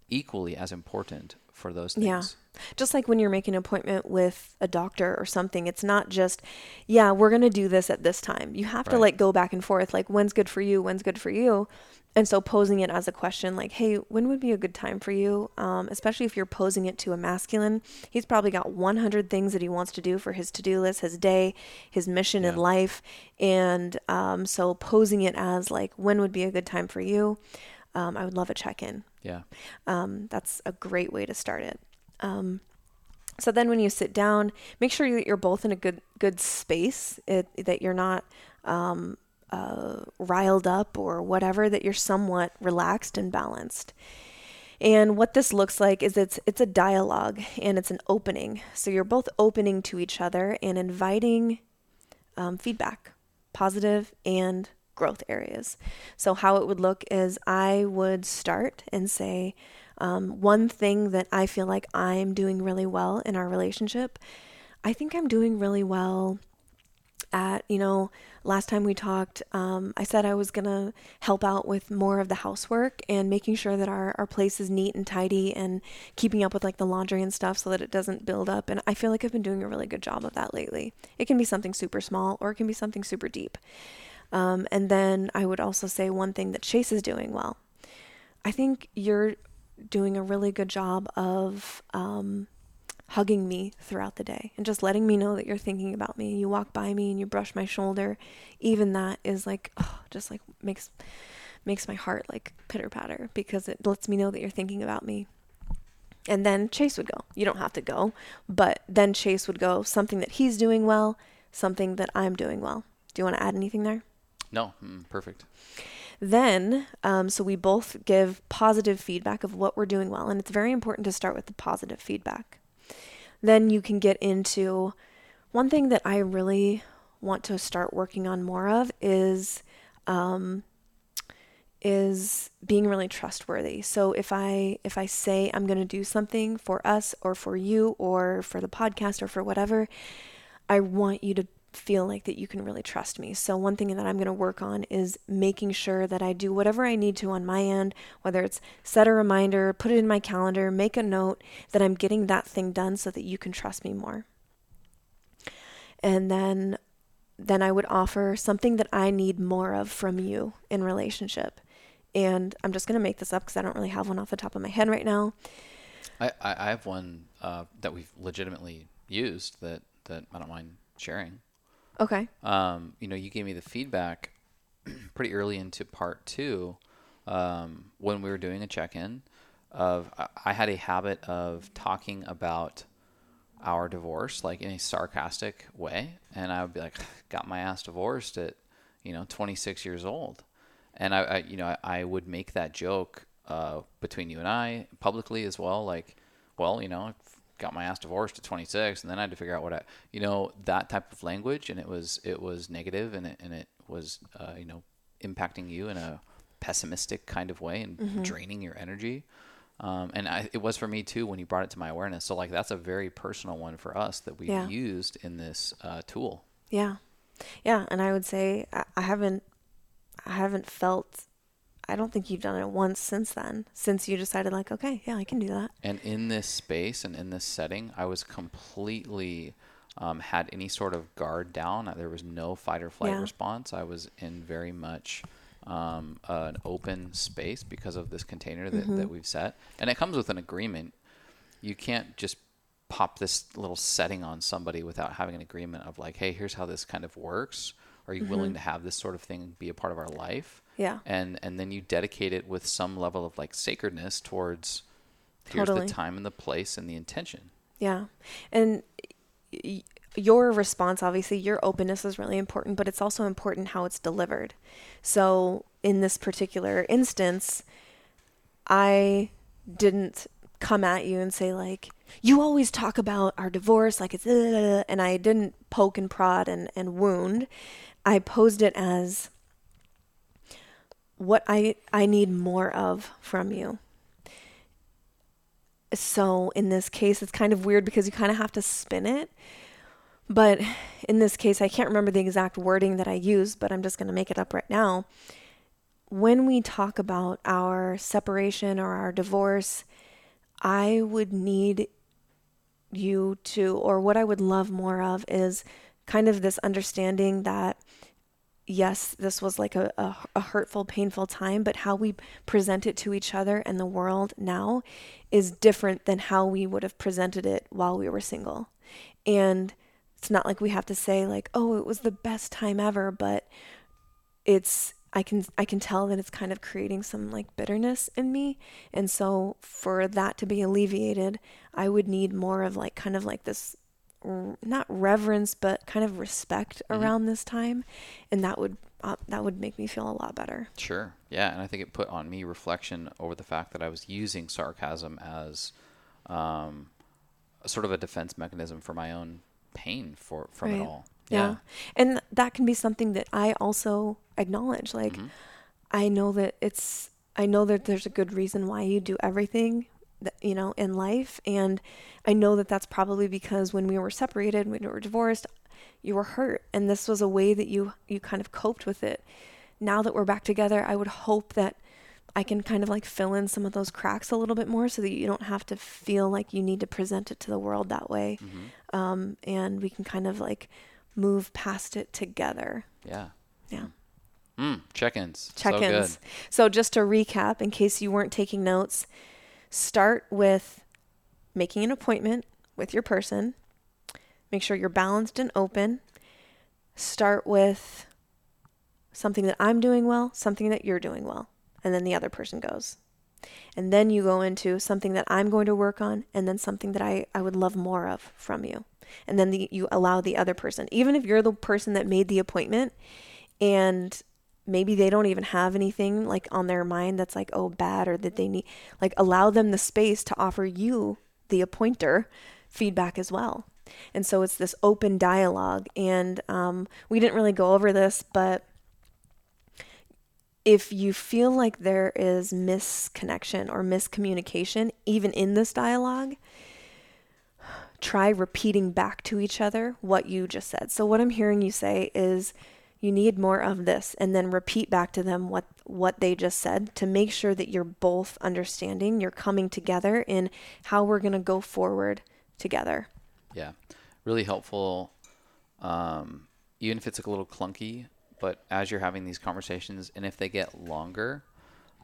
equally as important for those things. Yeah. Just like when you're making an appointment with a doctor or something, it's not just, yeah, we're going to do this at this time. You have right. to like go back and forth, like, when's good for you? When's good for you? And so posing it as a question, like, hey, when would be a good time for you? Um, especially if you're posing it to a masculine, he's probably got 100 things that he wants to do for his to do list, his day, his mission yeah. in life. And um, so posing it as, like, when would be a good time for you? Um, I would love a check in. Yeah. Um, that's a great way to start it. Um, so then when you sit down, make sure that you're both in a good good space, it, that you're not um, uh, riled up or whatever, that you're somewhat relaxed and balanced. And what this looks like is it's it's a dialogue and it's an opening. So you're both opening to each other and inviting um, feedback, positive and growth areas. So how it would look is I would start and say um, one thing that I feel like I'm doing really well in our relationship. I think I'm doing really well at, you know, last time we talked, um, I said I was going to help out with more of the housework and making sure that our, our place is neat and tidy and keeping up with like the laundry and stuff so that it doesn't build up. And I feel like I've been doing a really good job of that lately. It can be something super small or it can be something super deep. Um, and then I would also say one thing that Chase is doing well. I think you're doing a really good job of um, hugging me throughout the day and just letting me know that you're thinking about me. You walk by me and you brush my shoulder. Even that is like, oh, just like makes makes my heart like pitter patter because it lets me know that you're thinking about me. And then Chase would go. You don't have to go, but then Chase would go something that he's doing well, something that I'm doing well. Do you want to add anything there? No, mm, perfect. Then, um, so we both give positive feedback of what we're doing well, and it's very important to start with the positive feedback. Then you can get into one thing that I really want to start working on more of is um, is being really trustworthy. So if I if I say I'm going to do something for us or for you or for the podcast or for whatever, I want you to feel like that you can really trust me. So, one thing that I'm going to work on is making sure that I do whatever I need to on my end, whether it's set a reminder, put it in my calendar, make a note that I'm getting that thing done so that you can trust me more. And then then I would offer something that I need more of from you in relationship. And I'm just going to make this up because I don't really have one off the top of my head right now. I, I have one uh, that we've legitimately used that, that I don't mind sharing. Okay. Um, you know, you gave me the feedback <clears throat> pretty early into part two um, when we were doing a check-in. Of I had a habit of talking about our divorce like in a sarcastic way, and I would be like, <sighs> "Got my ass divorced at you know 26 years old," and I, I you know I, I, would make that joke uh, between you and I publicly as well, like, well, you know, got my ass divorced at 26 and then I had to figure out what I, you know, that type of language. And it was, it was negative and it, and it was, uh, you know, impacting you in a pessimistic kind of way and draining your energy. Um, and I, it was for me too when you brought it to my awareness. So like that's a very personal one for us that we Yeah. used in this uh, tool. Yeah. Yeah, and I would say I, I haven't I haven't felt I don't think you've done it once since then. Since you decided like, okay, yeah, I can do that. And in this space and in this setting, I was completely um, had any sort of guard down. There was no fight or flight Yeah. response. I was in very much um, an open space because of this container that, Mm-hmm. that we've set. And it comes with an agreement. You can't just pop this little setting on somebody without having an agreement of like, hey, here's how this kind of works. Are you Mm-hmm. willing to have this sort of thing be a part of our life? Yeah. and and then you dedicate it with some level of like sacredness towards here's Totally. the time and the place and the intention Yeah. And y- your response, obviously, your openness is really important, but it's also important how it's delivered. So, in this particular instance, I didn't come at you and say, like, you always talk about our divorce like it's, uh, and I didn't poke and prod and, and wound. I posed it as what I, I need more of from you. So in this case, it's kind of weird because you kind of have to spin it. But in this case, I can't remember the exact wording that I used, but I'm just going to make it up right now. When we talk about our separation or our divorce, I would need you to, or what I would love more of is kind of this understanding that yes, this was like a, a, a hurtful, painful time, but how we present it to each other and the world now is different than how we would have presented it while we were single. And it's not like we have to say like, "Oh, it was the best time ever," but it's I can I can tell that it's kind of creating some like bitterness in me. And so for that to be alleviated, I would need more of like kind of like this not reverence but kind of respect around this time and that would uh, that would make me feel a lot better. sure yeah and i think it put on me reflection over the fact that i was using sarcasm as um, sort of a defense mechanism for my own pain for from Right. it all Yeah. And that can be something that I also acknowledge. Like, Mm-hmm. I know that it's, I know that there's a good reason why you do everything, you know, in life. And I know that that's probably because when we were separated, when we were divorced, you were hurt. And this was a way that you, you kind of coped with it. Now that we're back together, I would hope that I can kind of like fill in some of those cracks a little bit more so that you don't have to feel like you need to present it to the world that way. Mm-hmm. Um, and we can kind of like move past it together. yeah Yeah. mm, check-ins Check so. So, just to recap, in case you weren't taking notes, start with making an appointment with your person. Make sure you're balanced and open. Start with something that I'm doing well, something that you're doing well, and then the other person goes. And then you go into something that I'm going to work on, and then something that I, I would love more of from you. And then the, you allow the other person, even if you're the person that made the appointment and maybe they don't even have anything like on their mind that's like, oh, bad, or that they need, like, allow them the space to offer you, the appointer, feedback as well. And so it's this open dialogue. And um, we didn't really go over this, but if you feel like there is misconnection or miscommunication, even in this dialogue, try repeating back to each other what you just said. So, what I'm hearing you say is, you need more of this and then repeat back to them what what they just said to make sure that you're both understanding you're coming together in how we're going to go forward together Yeah, really helpful. Um, even if it's a little clunky, but as you're having these conversations, and if they get longer,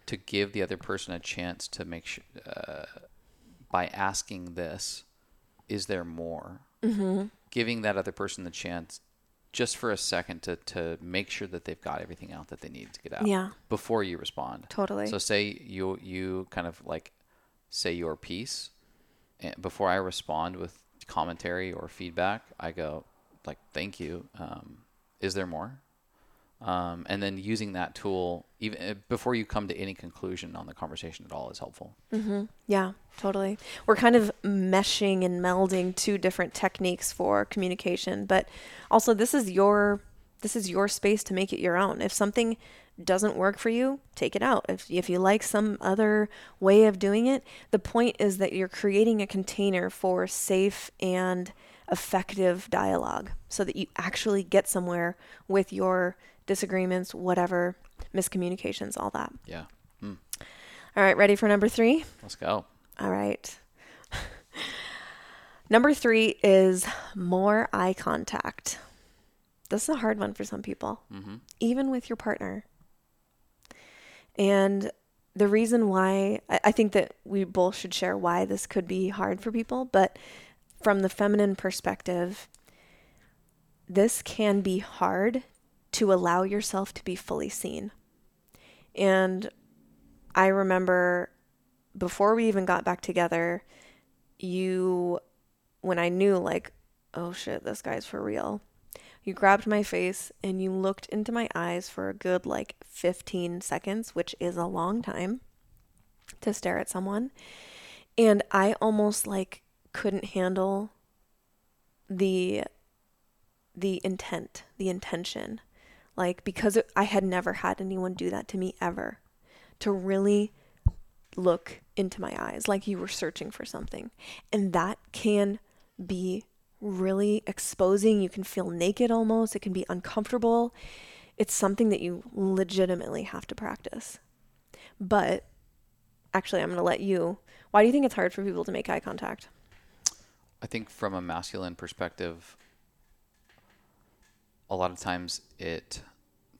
to give the other person a chance to make sure uh, by asking this, is there more? Mm-hmm. Giving that other person the chance just for a second to, to make sure that they've got everything out that they need to get out Yeah. before you respond. Totally. So say you you kind of like say your piece and before I respond with commentary or feedback, I go like, "Thank you. Um, is there more?" Um, and then using that tool even uh, before you come to any conclusion on the conversation at all is helpful. yeah totally we're kind of meshing and melding two different techniques for communication but also this is your this is your space to make it your own if something doesn't work for you, take it out. If, if you like some other way of doing it, the point is that you're creating a container for safe and effective dialogue so that you actually get somewhere with your disagreements, whatever, miscommunications, all that. Yeah. Mm. All right, ready for number three? Let's go. All right. <laughs> number three is more eye contact. This is a hard one for some people, Mm-hmm. even with your partner. And the reason why I I think that we both should share why this could be hard for people, but from the feminine perspective, this can be hard to allow yourself to be fully seen. And I remember before we even got back together, you, when I knew, like, oh shit, this guy's for real, you grabbed my face and you looked into my eyes for a good, like, 15 seconds, which is a long time to stare at someone. And I almost, like, couldn't handle the the intent, the intention. Like because I had never had anyone do that to me ever. To really look into my eyes like you were searching for something. And that can be really exposing. You can feel naked almost. It can be uncomfortable. It's something that you legitimately have to practice. But actually, I'm going to let you. Why do you think it's hard for people to make eye contact? I think from a masculine perspective, a lot of times it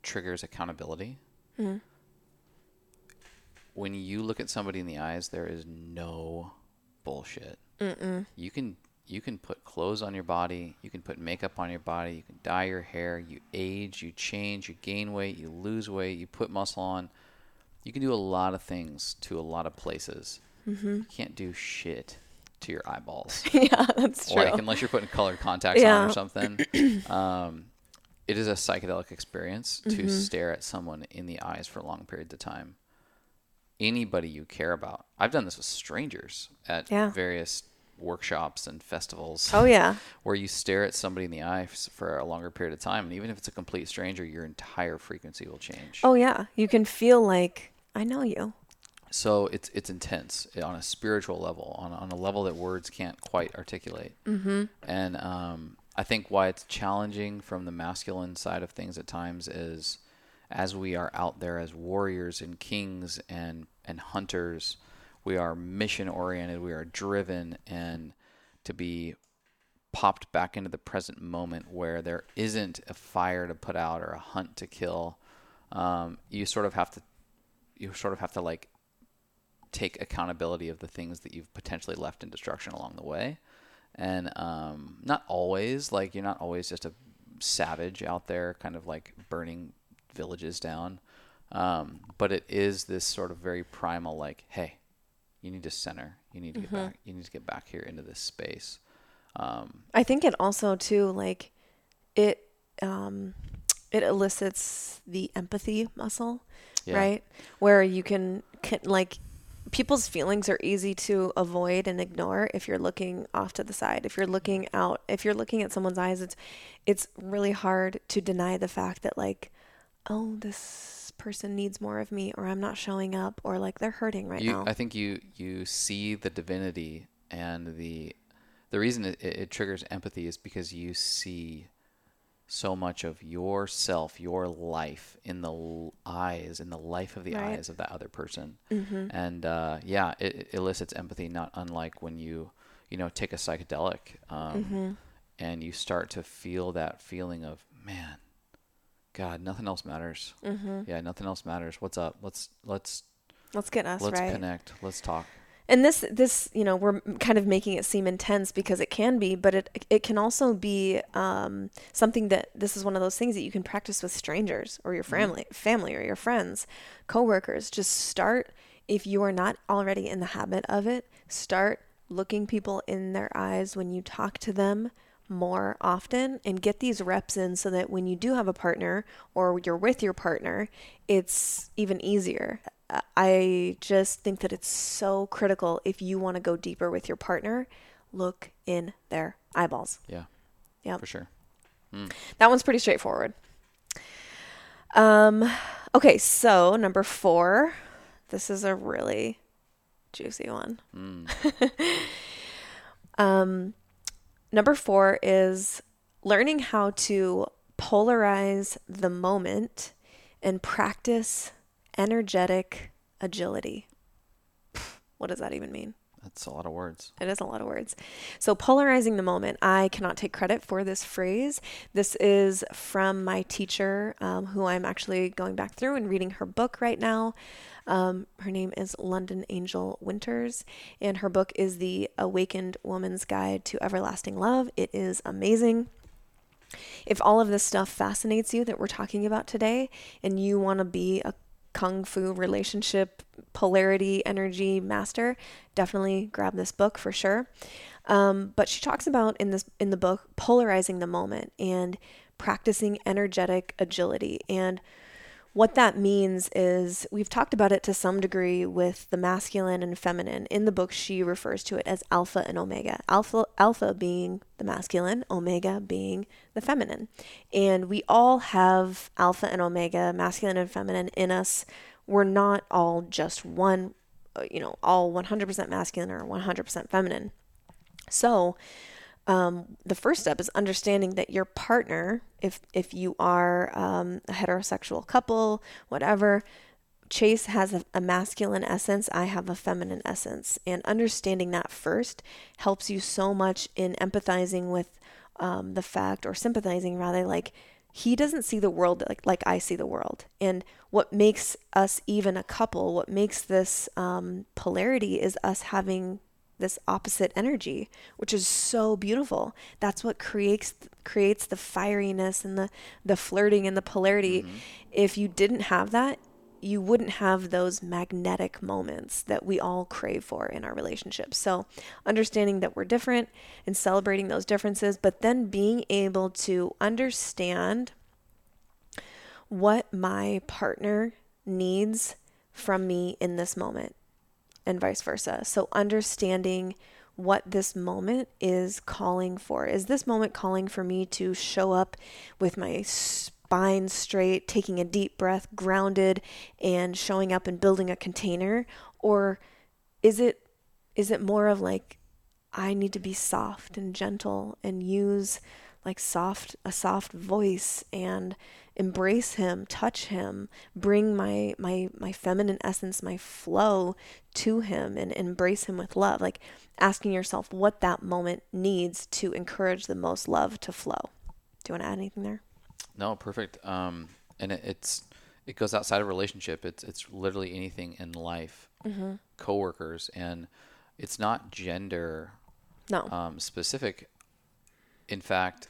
triggers accountability. Mhm. When you look at somebody in the eyes, there is no bullshit. Mm-mm. You can you can put clothes on your body, you can put makeup on your body, you can dye your hair, you age, you change, you gain weight, you lose weight, you put muscle on. You can do a lot of things to a lot of places. Mm-hmm. You can't do shit to your eyeballs. <laughs> yeah, that's true. like unless you're putting colored contacts on or something. <clears throat> um, it is a psychedelic experience to Mm-hmm. stare at someone in the eyes for long periods of time. Anybody you care about. I've done this with strangers at Yeah. various workshops and festivals oh yeah. <laughs> where you stare at somebody in the eyes for a longer period of time and even if it's a complete stranger your entire frequency will change Oh yeah. You can feel like I know you. so it's it's intense on a spiritual level on, on a level that words can't quite articulate Mm-hmm. and um, I think why it's challenging from the masculine side of things at times is as we are out there as warriors and kings and and hunters, we are mission oriented, we are driven, and to be popped back into the present moment where there isn't a fire to put out or a hunt to kill, um, you sort of have to you sort of have to like take accountability of the things that you've potentially left in destruction along the way and um, not always like you're not always just a savage out there kind of like burning villages down um, but it is this sort of very primal like hey you need to center you need to get back you need to get back here into this space um, I think it also too like it um it elicits the empathy muscle, yeah. right? Where you can, can like people's feelings are easy to avoid and ignore if you're looking off to the side. If you're looking out, if you're looking at someone's eyes, it's it's really hard to deny the fact that like oh, this person needs more of me or I'm not showing up or like they're hurting right you, now. I think you you see the divinity and the the reason it, it triggers empathy is because you see so much of yourself, your life in the eyes, in the life of the Right. eyes of that other person, mm-hmm. and uh, yeah, it, it elicits empathy. Not unlike when you you know take a psychedelic um, Mm-hmm. and you start to feel that feeling of man, God, nothing else matters. Mm-hmm. Yeah, nothing else matters. What's up? Let's let's Let's get us let's right. connect. Let's talk. And this this you know we're kind of making it seem intense because it can be but it it can also be um, something that this is one of those things that you can practice with strangers or your family family or your friends coworkers just start if you are not already in the habit of it start looking people in their eyes when you talk to them more often and get these reps in so that when you do have a partner or you're with your partner, it's even easier. I just think that it's so critical if you want to go deeper with your partner, look in their eyeballs. Yeah. Yep. For sure. That one's pretty straightforward. Um, Okay, so number four. This is a really juicy one. Mm. <laughs> Um, number four is learning how to polarize the moment and practice energetic agility. What does that even mean? That's a lot of words. It is a lot of words. So, polarizing the moment, I cannot take credit for this phrase. This is from my teacher, um, who I'm actually going back through and reading her book right now. Um, her name is London Angel Winters, and her book is The Awakened Woman's Guide to Everlasting Love. It is amazing. If all of this stuff fascinates you that we're talking about today, and you want to be a kung fu relationship polarity energy master definitely grab this book for sure. Um, but she talks about in this in the book polarizing the moment and practicing energetic agility. And what that means is we've talked about it to some degree with the masculine and feminine. In the book, she refers to it as alpha and omega. Alpha, alpha being the masculine, omega being the feminine. And we all have alpha and omega, masculine and feminine in us. We're not all just one, uh, you know, all 100% masculine or 100% feminine. So, um, the first step is understanding that your partner, if if you are um, a heterosexual couple, whatever, Chase has a, a, masculine essence, I have a feminine essence, and understanding that first helps you so much in empathizing with um, the fact, or sympathizing rather, like he doesn't see the world like like I see the world, and what makes us even a couple, what makes this um, polarity is us having this opposite energy, which is so beautiful. That's what creates creates the fieriness and the the flirting and the polarity. Mm-hmm. If you didn't have that, you wouldn't have those magnetic moments that we all crave for in our relationships. So, understanding that we're different and celebrating those differences, but then being able to understand what my partner needs from me in this moment and vice versa. So, understanding what this moment is calling for. Is this moment calling for me to show up with my spine straight, taking a deep breath, grounded, and showing up and building a container? Or is it is it more of like I need to be soft and gentle and use like soft a soft voice and embrace him, touch him, bring my my my feminine essence, my flow to him and embrace him with love. Like asking yourself what that moment needs to encourage the most love to flow. Do you want to add anything there? No, perfect. Um, and it, it's it goes outside of relationship. It's it's literally anything in life, mm-hmm. coworkers, and it's not gender no um, specific. In fact,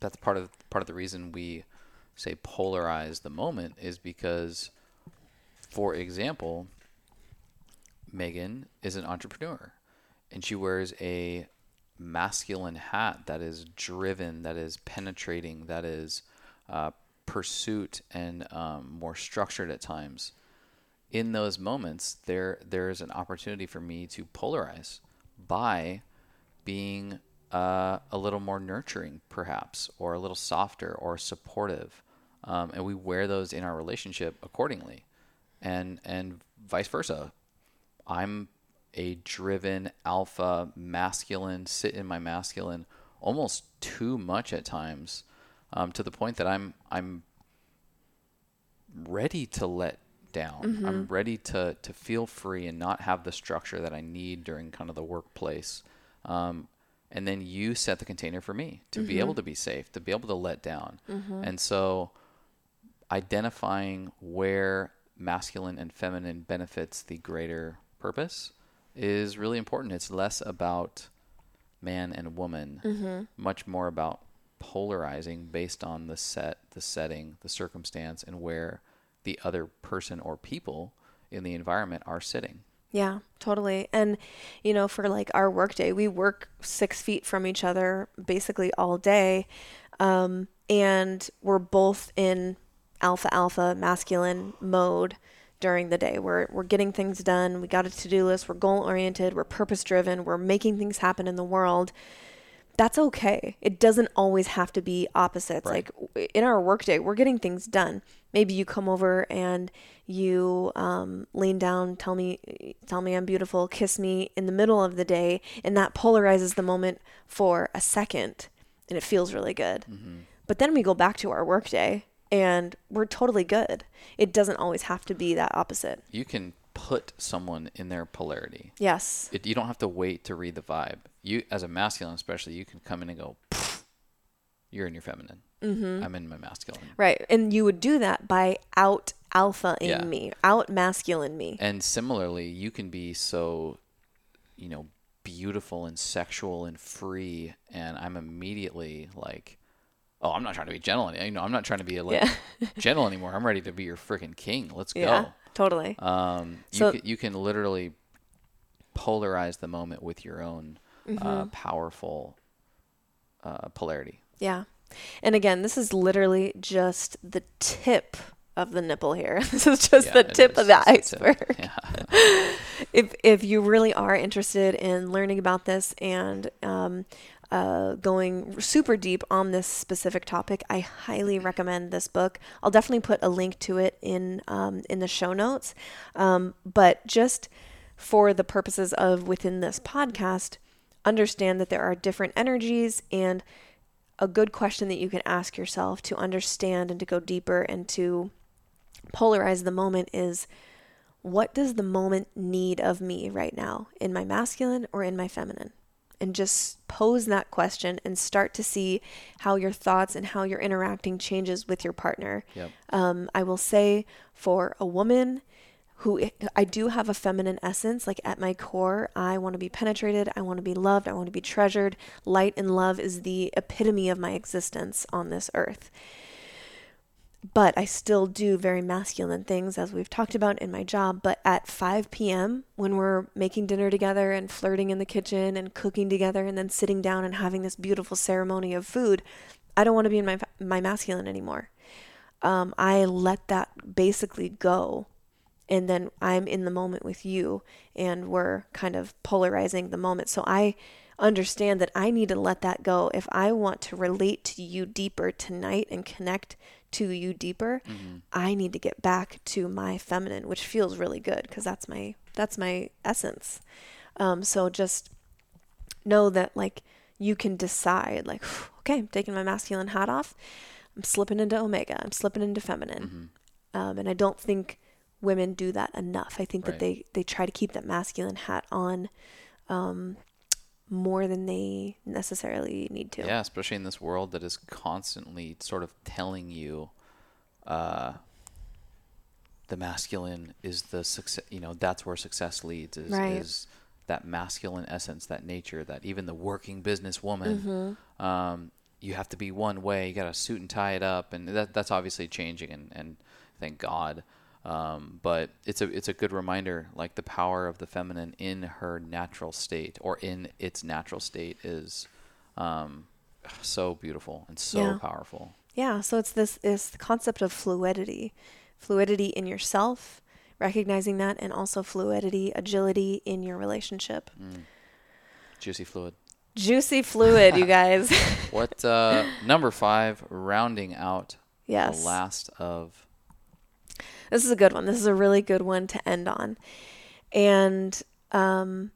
that's part of part of the reason we say polarize the moment is because, for example, Megan is an entrepreneur and she wears a masculine hat that is driven, that is penetrating, that is uh, pursuit and um, more structured at times. In those moments, there there is an opportunity for me to polarize by being uh, a little more nurturing, perhaps, or a little softer or supportive um, and we wear those in our relationship accordingly, and and vice versa. I'm a driven alpha masculine, sit in my masculine, almost too much at times, um, to the point that I'm I'm ready to let down. Mm-hmm. I'm ready to to feel free and not have the structure that I need during kind of the workplace. Um, and then you set the container for me to mm-hmm. be able to be safe, to be able to let down. Mm-hmm. And so identifying where masculine and feminine benefits the greater purpose is really important. It's less about man and woman, mm-hmm. much more about polarizing based on the set, the setting, the circumstance, and where the other person or people in the environment are sitting. Yeah, totally. And, you know, for like our workday, we work six feet from each other basically all day. Um, and we're both in alpha alpha masculine mode during the day. We're we're getting things done. We got a to-do list. We're goal oriented. We're purpose driven. We're making things happen in the world. that's okay. It doesn't always have to be opposites. Right. Like in our workday, we're getting things done. Maybe you come over and you um, lean down, tell me, tell me I'm beautiful, kiss me in the middle of the day, and that polarizes the moment for a second, and it feels really good. But then we go back to our workday, and we're totally good. It doesn't always have to be that opposite. You can put someone in their polarity. Yes. It, you don't have to wait to read the vibe. You, as a masculine, especially, you can come in and go. You're in your feminine. Mm-hmm. I'm in my masculine. Right. And you would do that by out alpha in Yeah. me, out masculine me. And similarly, you can be so, you know, beautiful and sexual and free, and I'm immediately like, oh, I'm not trying to be gentle. any- You know, I'm not trying to be like Yeah. <laughs> gentle anymore. I'm ready to be your freaking king. Let's Yeah. go. Totally. Um, you So- can, you can literally polarize the moment with your own uh, Mm-hmm. powerful uh, polarity. Yeah. And again, this is literally just the tip of the nipple here. <laughs> This is just Yeah, the tip is. of the It's the tip. iceberg. <laughs> Yeah. if if you really are interested in learning about this and um, uh, going super deep on this specific topic, I highly recommend this book. I'll definitely put a link to it in um, in the show notes. Um, but just for the purposes of within this podcast, understand that there are different energies and a good question that you can ask yourself to understand and to go deeper and to polarize the moment is what does the moment need of me right now in my masculine or in my feminine? And just pose that question and start to see how your thoughts and how you're interacting changes with your partner. Yep. Um, I will say for a woman who I do have a feminine essence, like at my core, I want to be penetrated, I want to be loved, I want to be treasured. Light and love is the epitome of my existence on this earth but I still do very masculine things, as we've talked about in my job. But at 5 p.m., when we're making dinner together and flirting in the kitchen and cooking together and then sitting down and having this beautiful ceremony of food, I don't want to be in my, my masculine anymore. Um, I let that basically go. And then I'm in the moment with you, and we're kind of polarizing the moment. So I understand that I need to let that go if I want to relate to you deeper tonight and connect to you deeper. I need to get back to my feminine, which feels really good because that's my that's my essence. Um, so just know that like you can decide like <sighs> okay, I'm taking my masculine hat off. I'm slipping into omega. I'm slipping into feminine. Um, and I don't think women do that enough. I think Right. that they they try to keep that masculine hat on um, more than they necessarily need to. Yeah, especially in this world that is constantly sort of telling you uh, the masculine is the success. You know, that's where success leads. Is, Right. is that masculine essence, that nature, that even the working business woman, Mm-hmm. um, you have to be one way. You got to suit and tie it up, and that that's obviously changing, and, and thank God. Um, but it's a it's a good reminder, like the power of the feminine in her natural state or in its natural state is um, so beautiful and so Yeah. powerful. Yeah, so it's this this concept of fluidity, fluidity in yourself, recognizing that, and also fluidity, agility in your relationship. Juicy fluid. Juicy fluid, you guys. <laughs> What uh, number five? Rounding out yes, the last of this is a good one. This is a really good one to end on, and um,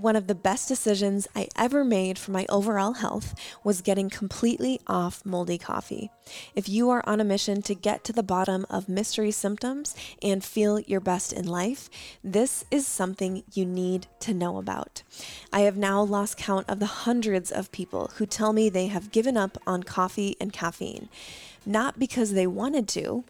One of the best decisions I ever made for my overall health was getting completely off moldy coffee. If you are on a mission to get to the bottom of mystery symptoms and feel your best in life, this is something you need to know about. I have now lost count of the hundreds of people who tell me they have given up on coffee and caffeine, not because they wanted to,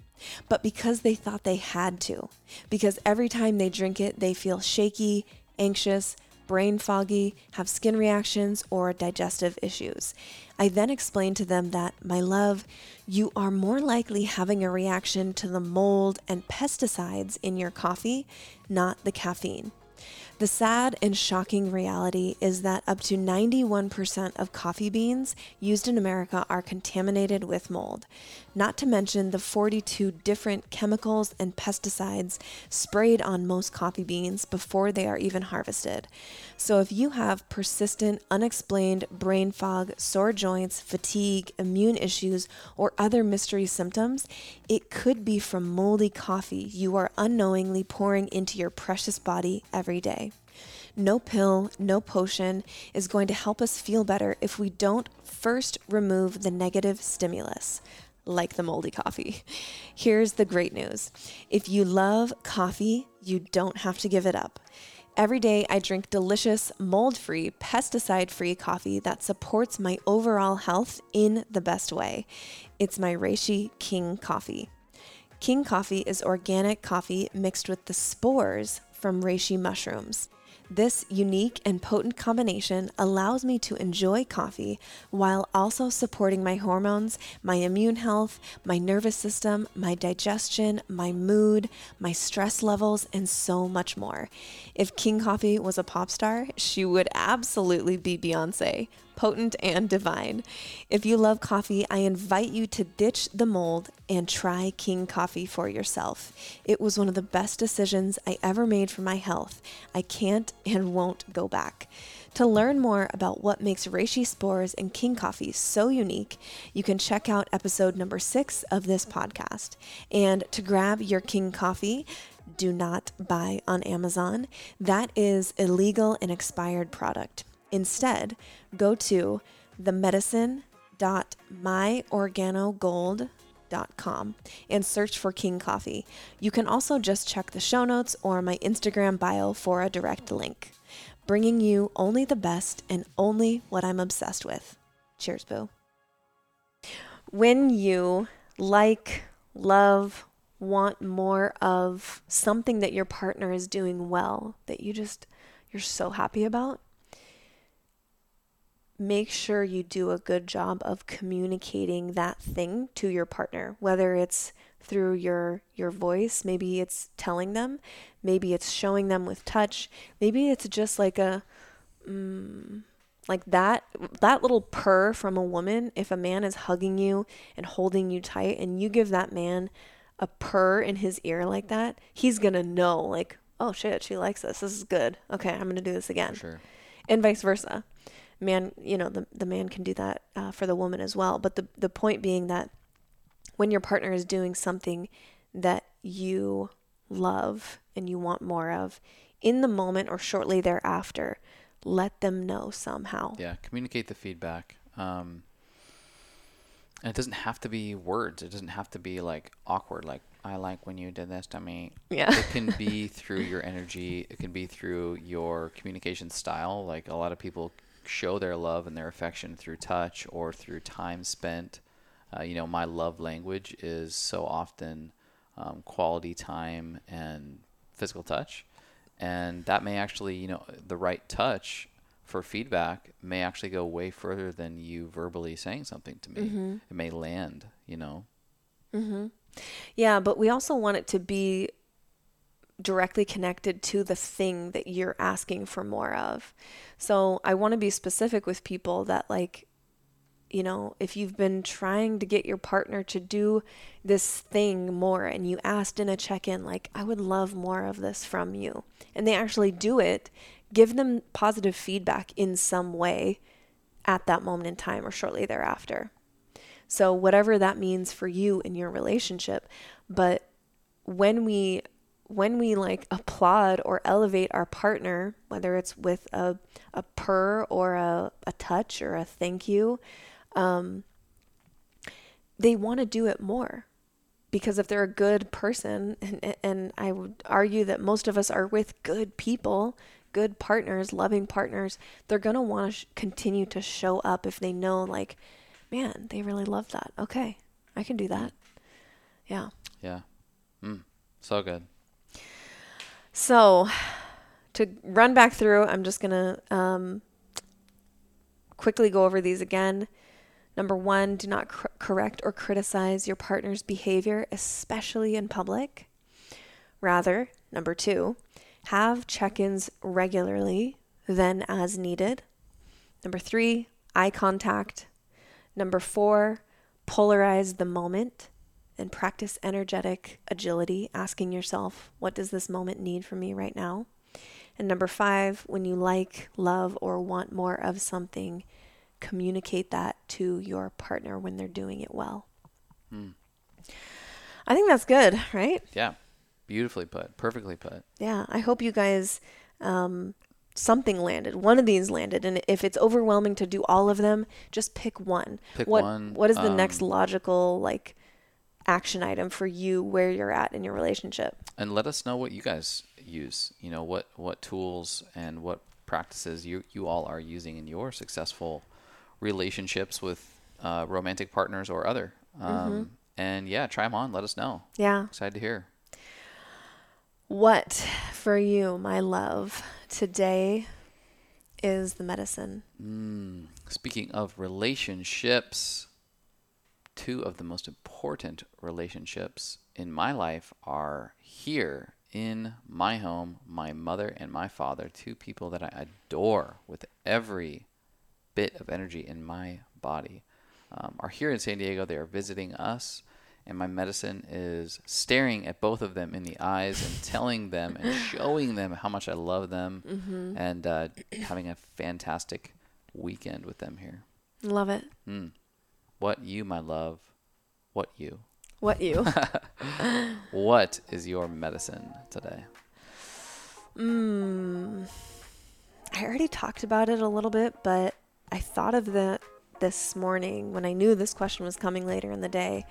but because they thought they had to. Because every time they drink it, they feel shaky, anxious, brain foggy, have skin reactions, or digestive issues. I then explained to them that, my love, you are more likely having a reaction to the mold and pesticides in your coffee, not the caffeine. The sad and shocking reality is that up to 91% of coffee beans used in America are contaminated with mold, not to mention the 42 different chemicals and pesticides sprayed on most coffee beans before they are even harvested. So, if you have persistent, unexplained brain fog, sore joints, fatigue, immune issues, or other mystery symptoms, it could be from moldy coffee you are unknowingly pouring into your precious body every day. No pill, no potion is going to help us feel better if we don't first remove the negative stimulus, like the moldy coffee. <laughs> Here's the great news if you love coffee, you don't have to give it up. Every day, I drink delicious, mold free, pesticide free coffee that supports my overall health in the best way. It's my Reishi King coffee. King coffee is organic coffee mixed with the spores from reishi mushrooms. This unique and potent combination allows me to enjoy coffee while also supporting my hormones, my immune health, my nervous system, my digestion, my mood, my stress levels, and so much more. If King Coffee was a pop star, she would absolutely be Beyonce potent and divine. If you love coffee, I invite you to ditch the mold and try King Coffee for yourself. It was one of the best decisions I ever made for my health. I can't and won't go back. To learn more about what makes reishi spores and king coffee so unique, you can check out episode number six of this podcast. And to grab your king coffee, do not buy on Amazon. That is illegal and expired product. Instead, go to themedicine.myorganogold.com and search for King Coffee. You can also just check the show notes or my Instagram bio for a direct link. Bringing you only the best and only what I'm obsessed with. Cheers, Boo. When you like, love, want more of something that your partner is doing well, that you just, you're so happy about, make sure you do a good job of communicating that thing to your partner whether it's through your your voice maybe it's telling them maybe it's showing them with touch maybe it's just like a mm, like that that little purr from a woman if a man is hugging you and holding you tight and you give that man a purr in his ear like that he's gonna know like oh shit she likes this. This is good. Okay i'm gonna do this again. Sure. and vice versa man, you know, the, the man can do that uh, for the woman as well. But the, the point being that when your partner is doing something that you love and you want more of, in the moment or shortly thereafter, let them know somehow. Yeah, communicate the feedback. Um, and it doesn't have to be words. It doesn't have to be like awkward. Like I like when you did this to me. Yeah. it can be through your energy. It can be through your communication style. Like a lot of people show their love and their affection through touch or through time spent. Uh, you know, my love language is so often um, quality time and physical touch. And that may actually, you know, the right touch for feedback may actually go way further than you verbally saying something to me. Mm-hmm. It may land, you know. Mm-hmm. Yeah, but we also want it to be directly connected to the thing that you're asking for more of. So I want to be specific with people that, like, you know, if you've been trying to get your partner to do this thing more and you asked in a check in, like, I would love more of this from you, and they actually do it, give them positive feedback in some way at that moment in time or shortly thereafter. So, whatever that means for you in your relationship, but when we when we like applaud or elevate our partner, whether it's with a, a purr or a, a touch or a thank you, um, they want to do it more. Because if they're a good person, and, and I would argue that most of us are with good people, good partners, loving partners, they're going to want to sh- continue to show up if they know, like, man, they really love that. Okay, I can do that. Yeah. Yeah. Mm, so good. So, to run back through, I'm just going to um, quickly go over these again. Number one, do not cor- correct or criticize your partner's behavior, especially in public. Rather, number two, have check ins regularly, then as needed. Number three, eye contact. Number four, polarize the moment and practice energetic agility, asking yourself, what does this moment need from me right now? And number five, when you like, love, or want more of something, communicate that to your partner when they're doing it well. Hmm. I think that's good, right? Yeah. Beautifully put. Perfectly put. Yeah. I hope you guys, um, something landed. One of these landed. And if it's overwhelming to do all of them, just pick one. Pick what, one, What is the next um, logical, like, action item for you where you're at in your relationship? And let us know what you guys use. You know, what, what tools and what practices you, you all are using in your successful relationships with uh, romantic partners or other. Um, And yeah, try them on. Let us know. Yeah. Excited to hear. What for you, my love, today is the medicine? Mm, speaking of relationships, two of the most important relationships in my life are here in my home, my mother and my father, two people that I adore with every bit of energy in my body, um, are here in San Diego. They are visiting us. And my medicine is staring at both of them in the eyes and telling them and <laughs> showing them how much I love them and uh, having a fantastic weekend with them here. Love it. Mm. What you, my love? What you? What you? <laughs> What is your medicine today? mm, I already talked about it a little bit, but I thought of that this morning when I knew this question was coming later in the day.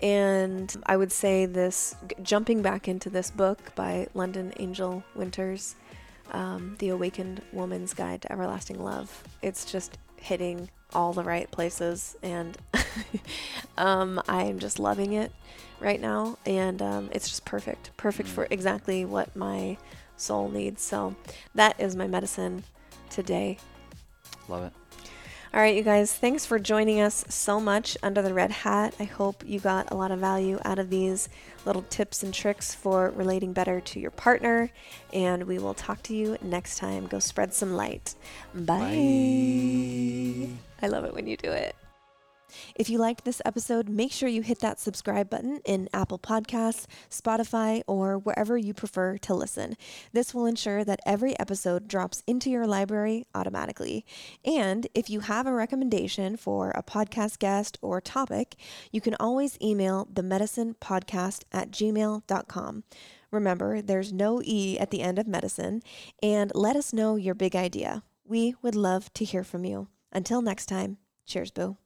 And I would say this jumping back into this book by London Angel Winters, um, The Awakened Woman's Guide to Everlasting Love. It's just hitting all the right places, and <laughs> um, I am just loving it right now. And um, it's just perfect, perfect for exactly what my soul needs. So that is my medicine today. Love it. All right, you guys, thanks for joining us so much under the red hat. I hope you got a lot of value out of these little tips and tricks for relating better to your partner. And we will talk to you next time. Go spread some light. Bye. I love it when you do it. If you liked this episode, make sure you hit that subscribe button in Apple Podcasts, Spotify, or wherever you prefer to listen. This will ensure that every episode drops into your library automatically. And if you have a recommendation for a podcast guest or topic, you can always email the medicine podcast at gmail.com. Remember, there's no E at the end of medicine, and let us know your big idea. We would love to hear from you. Until next time, cheers, boo.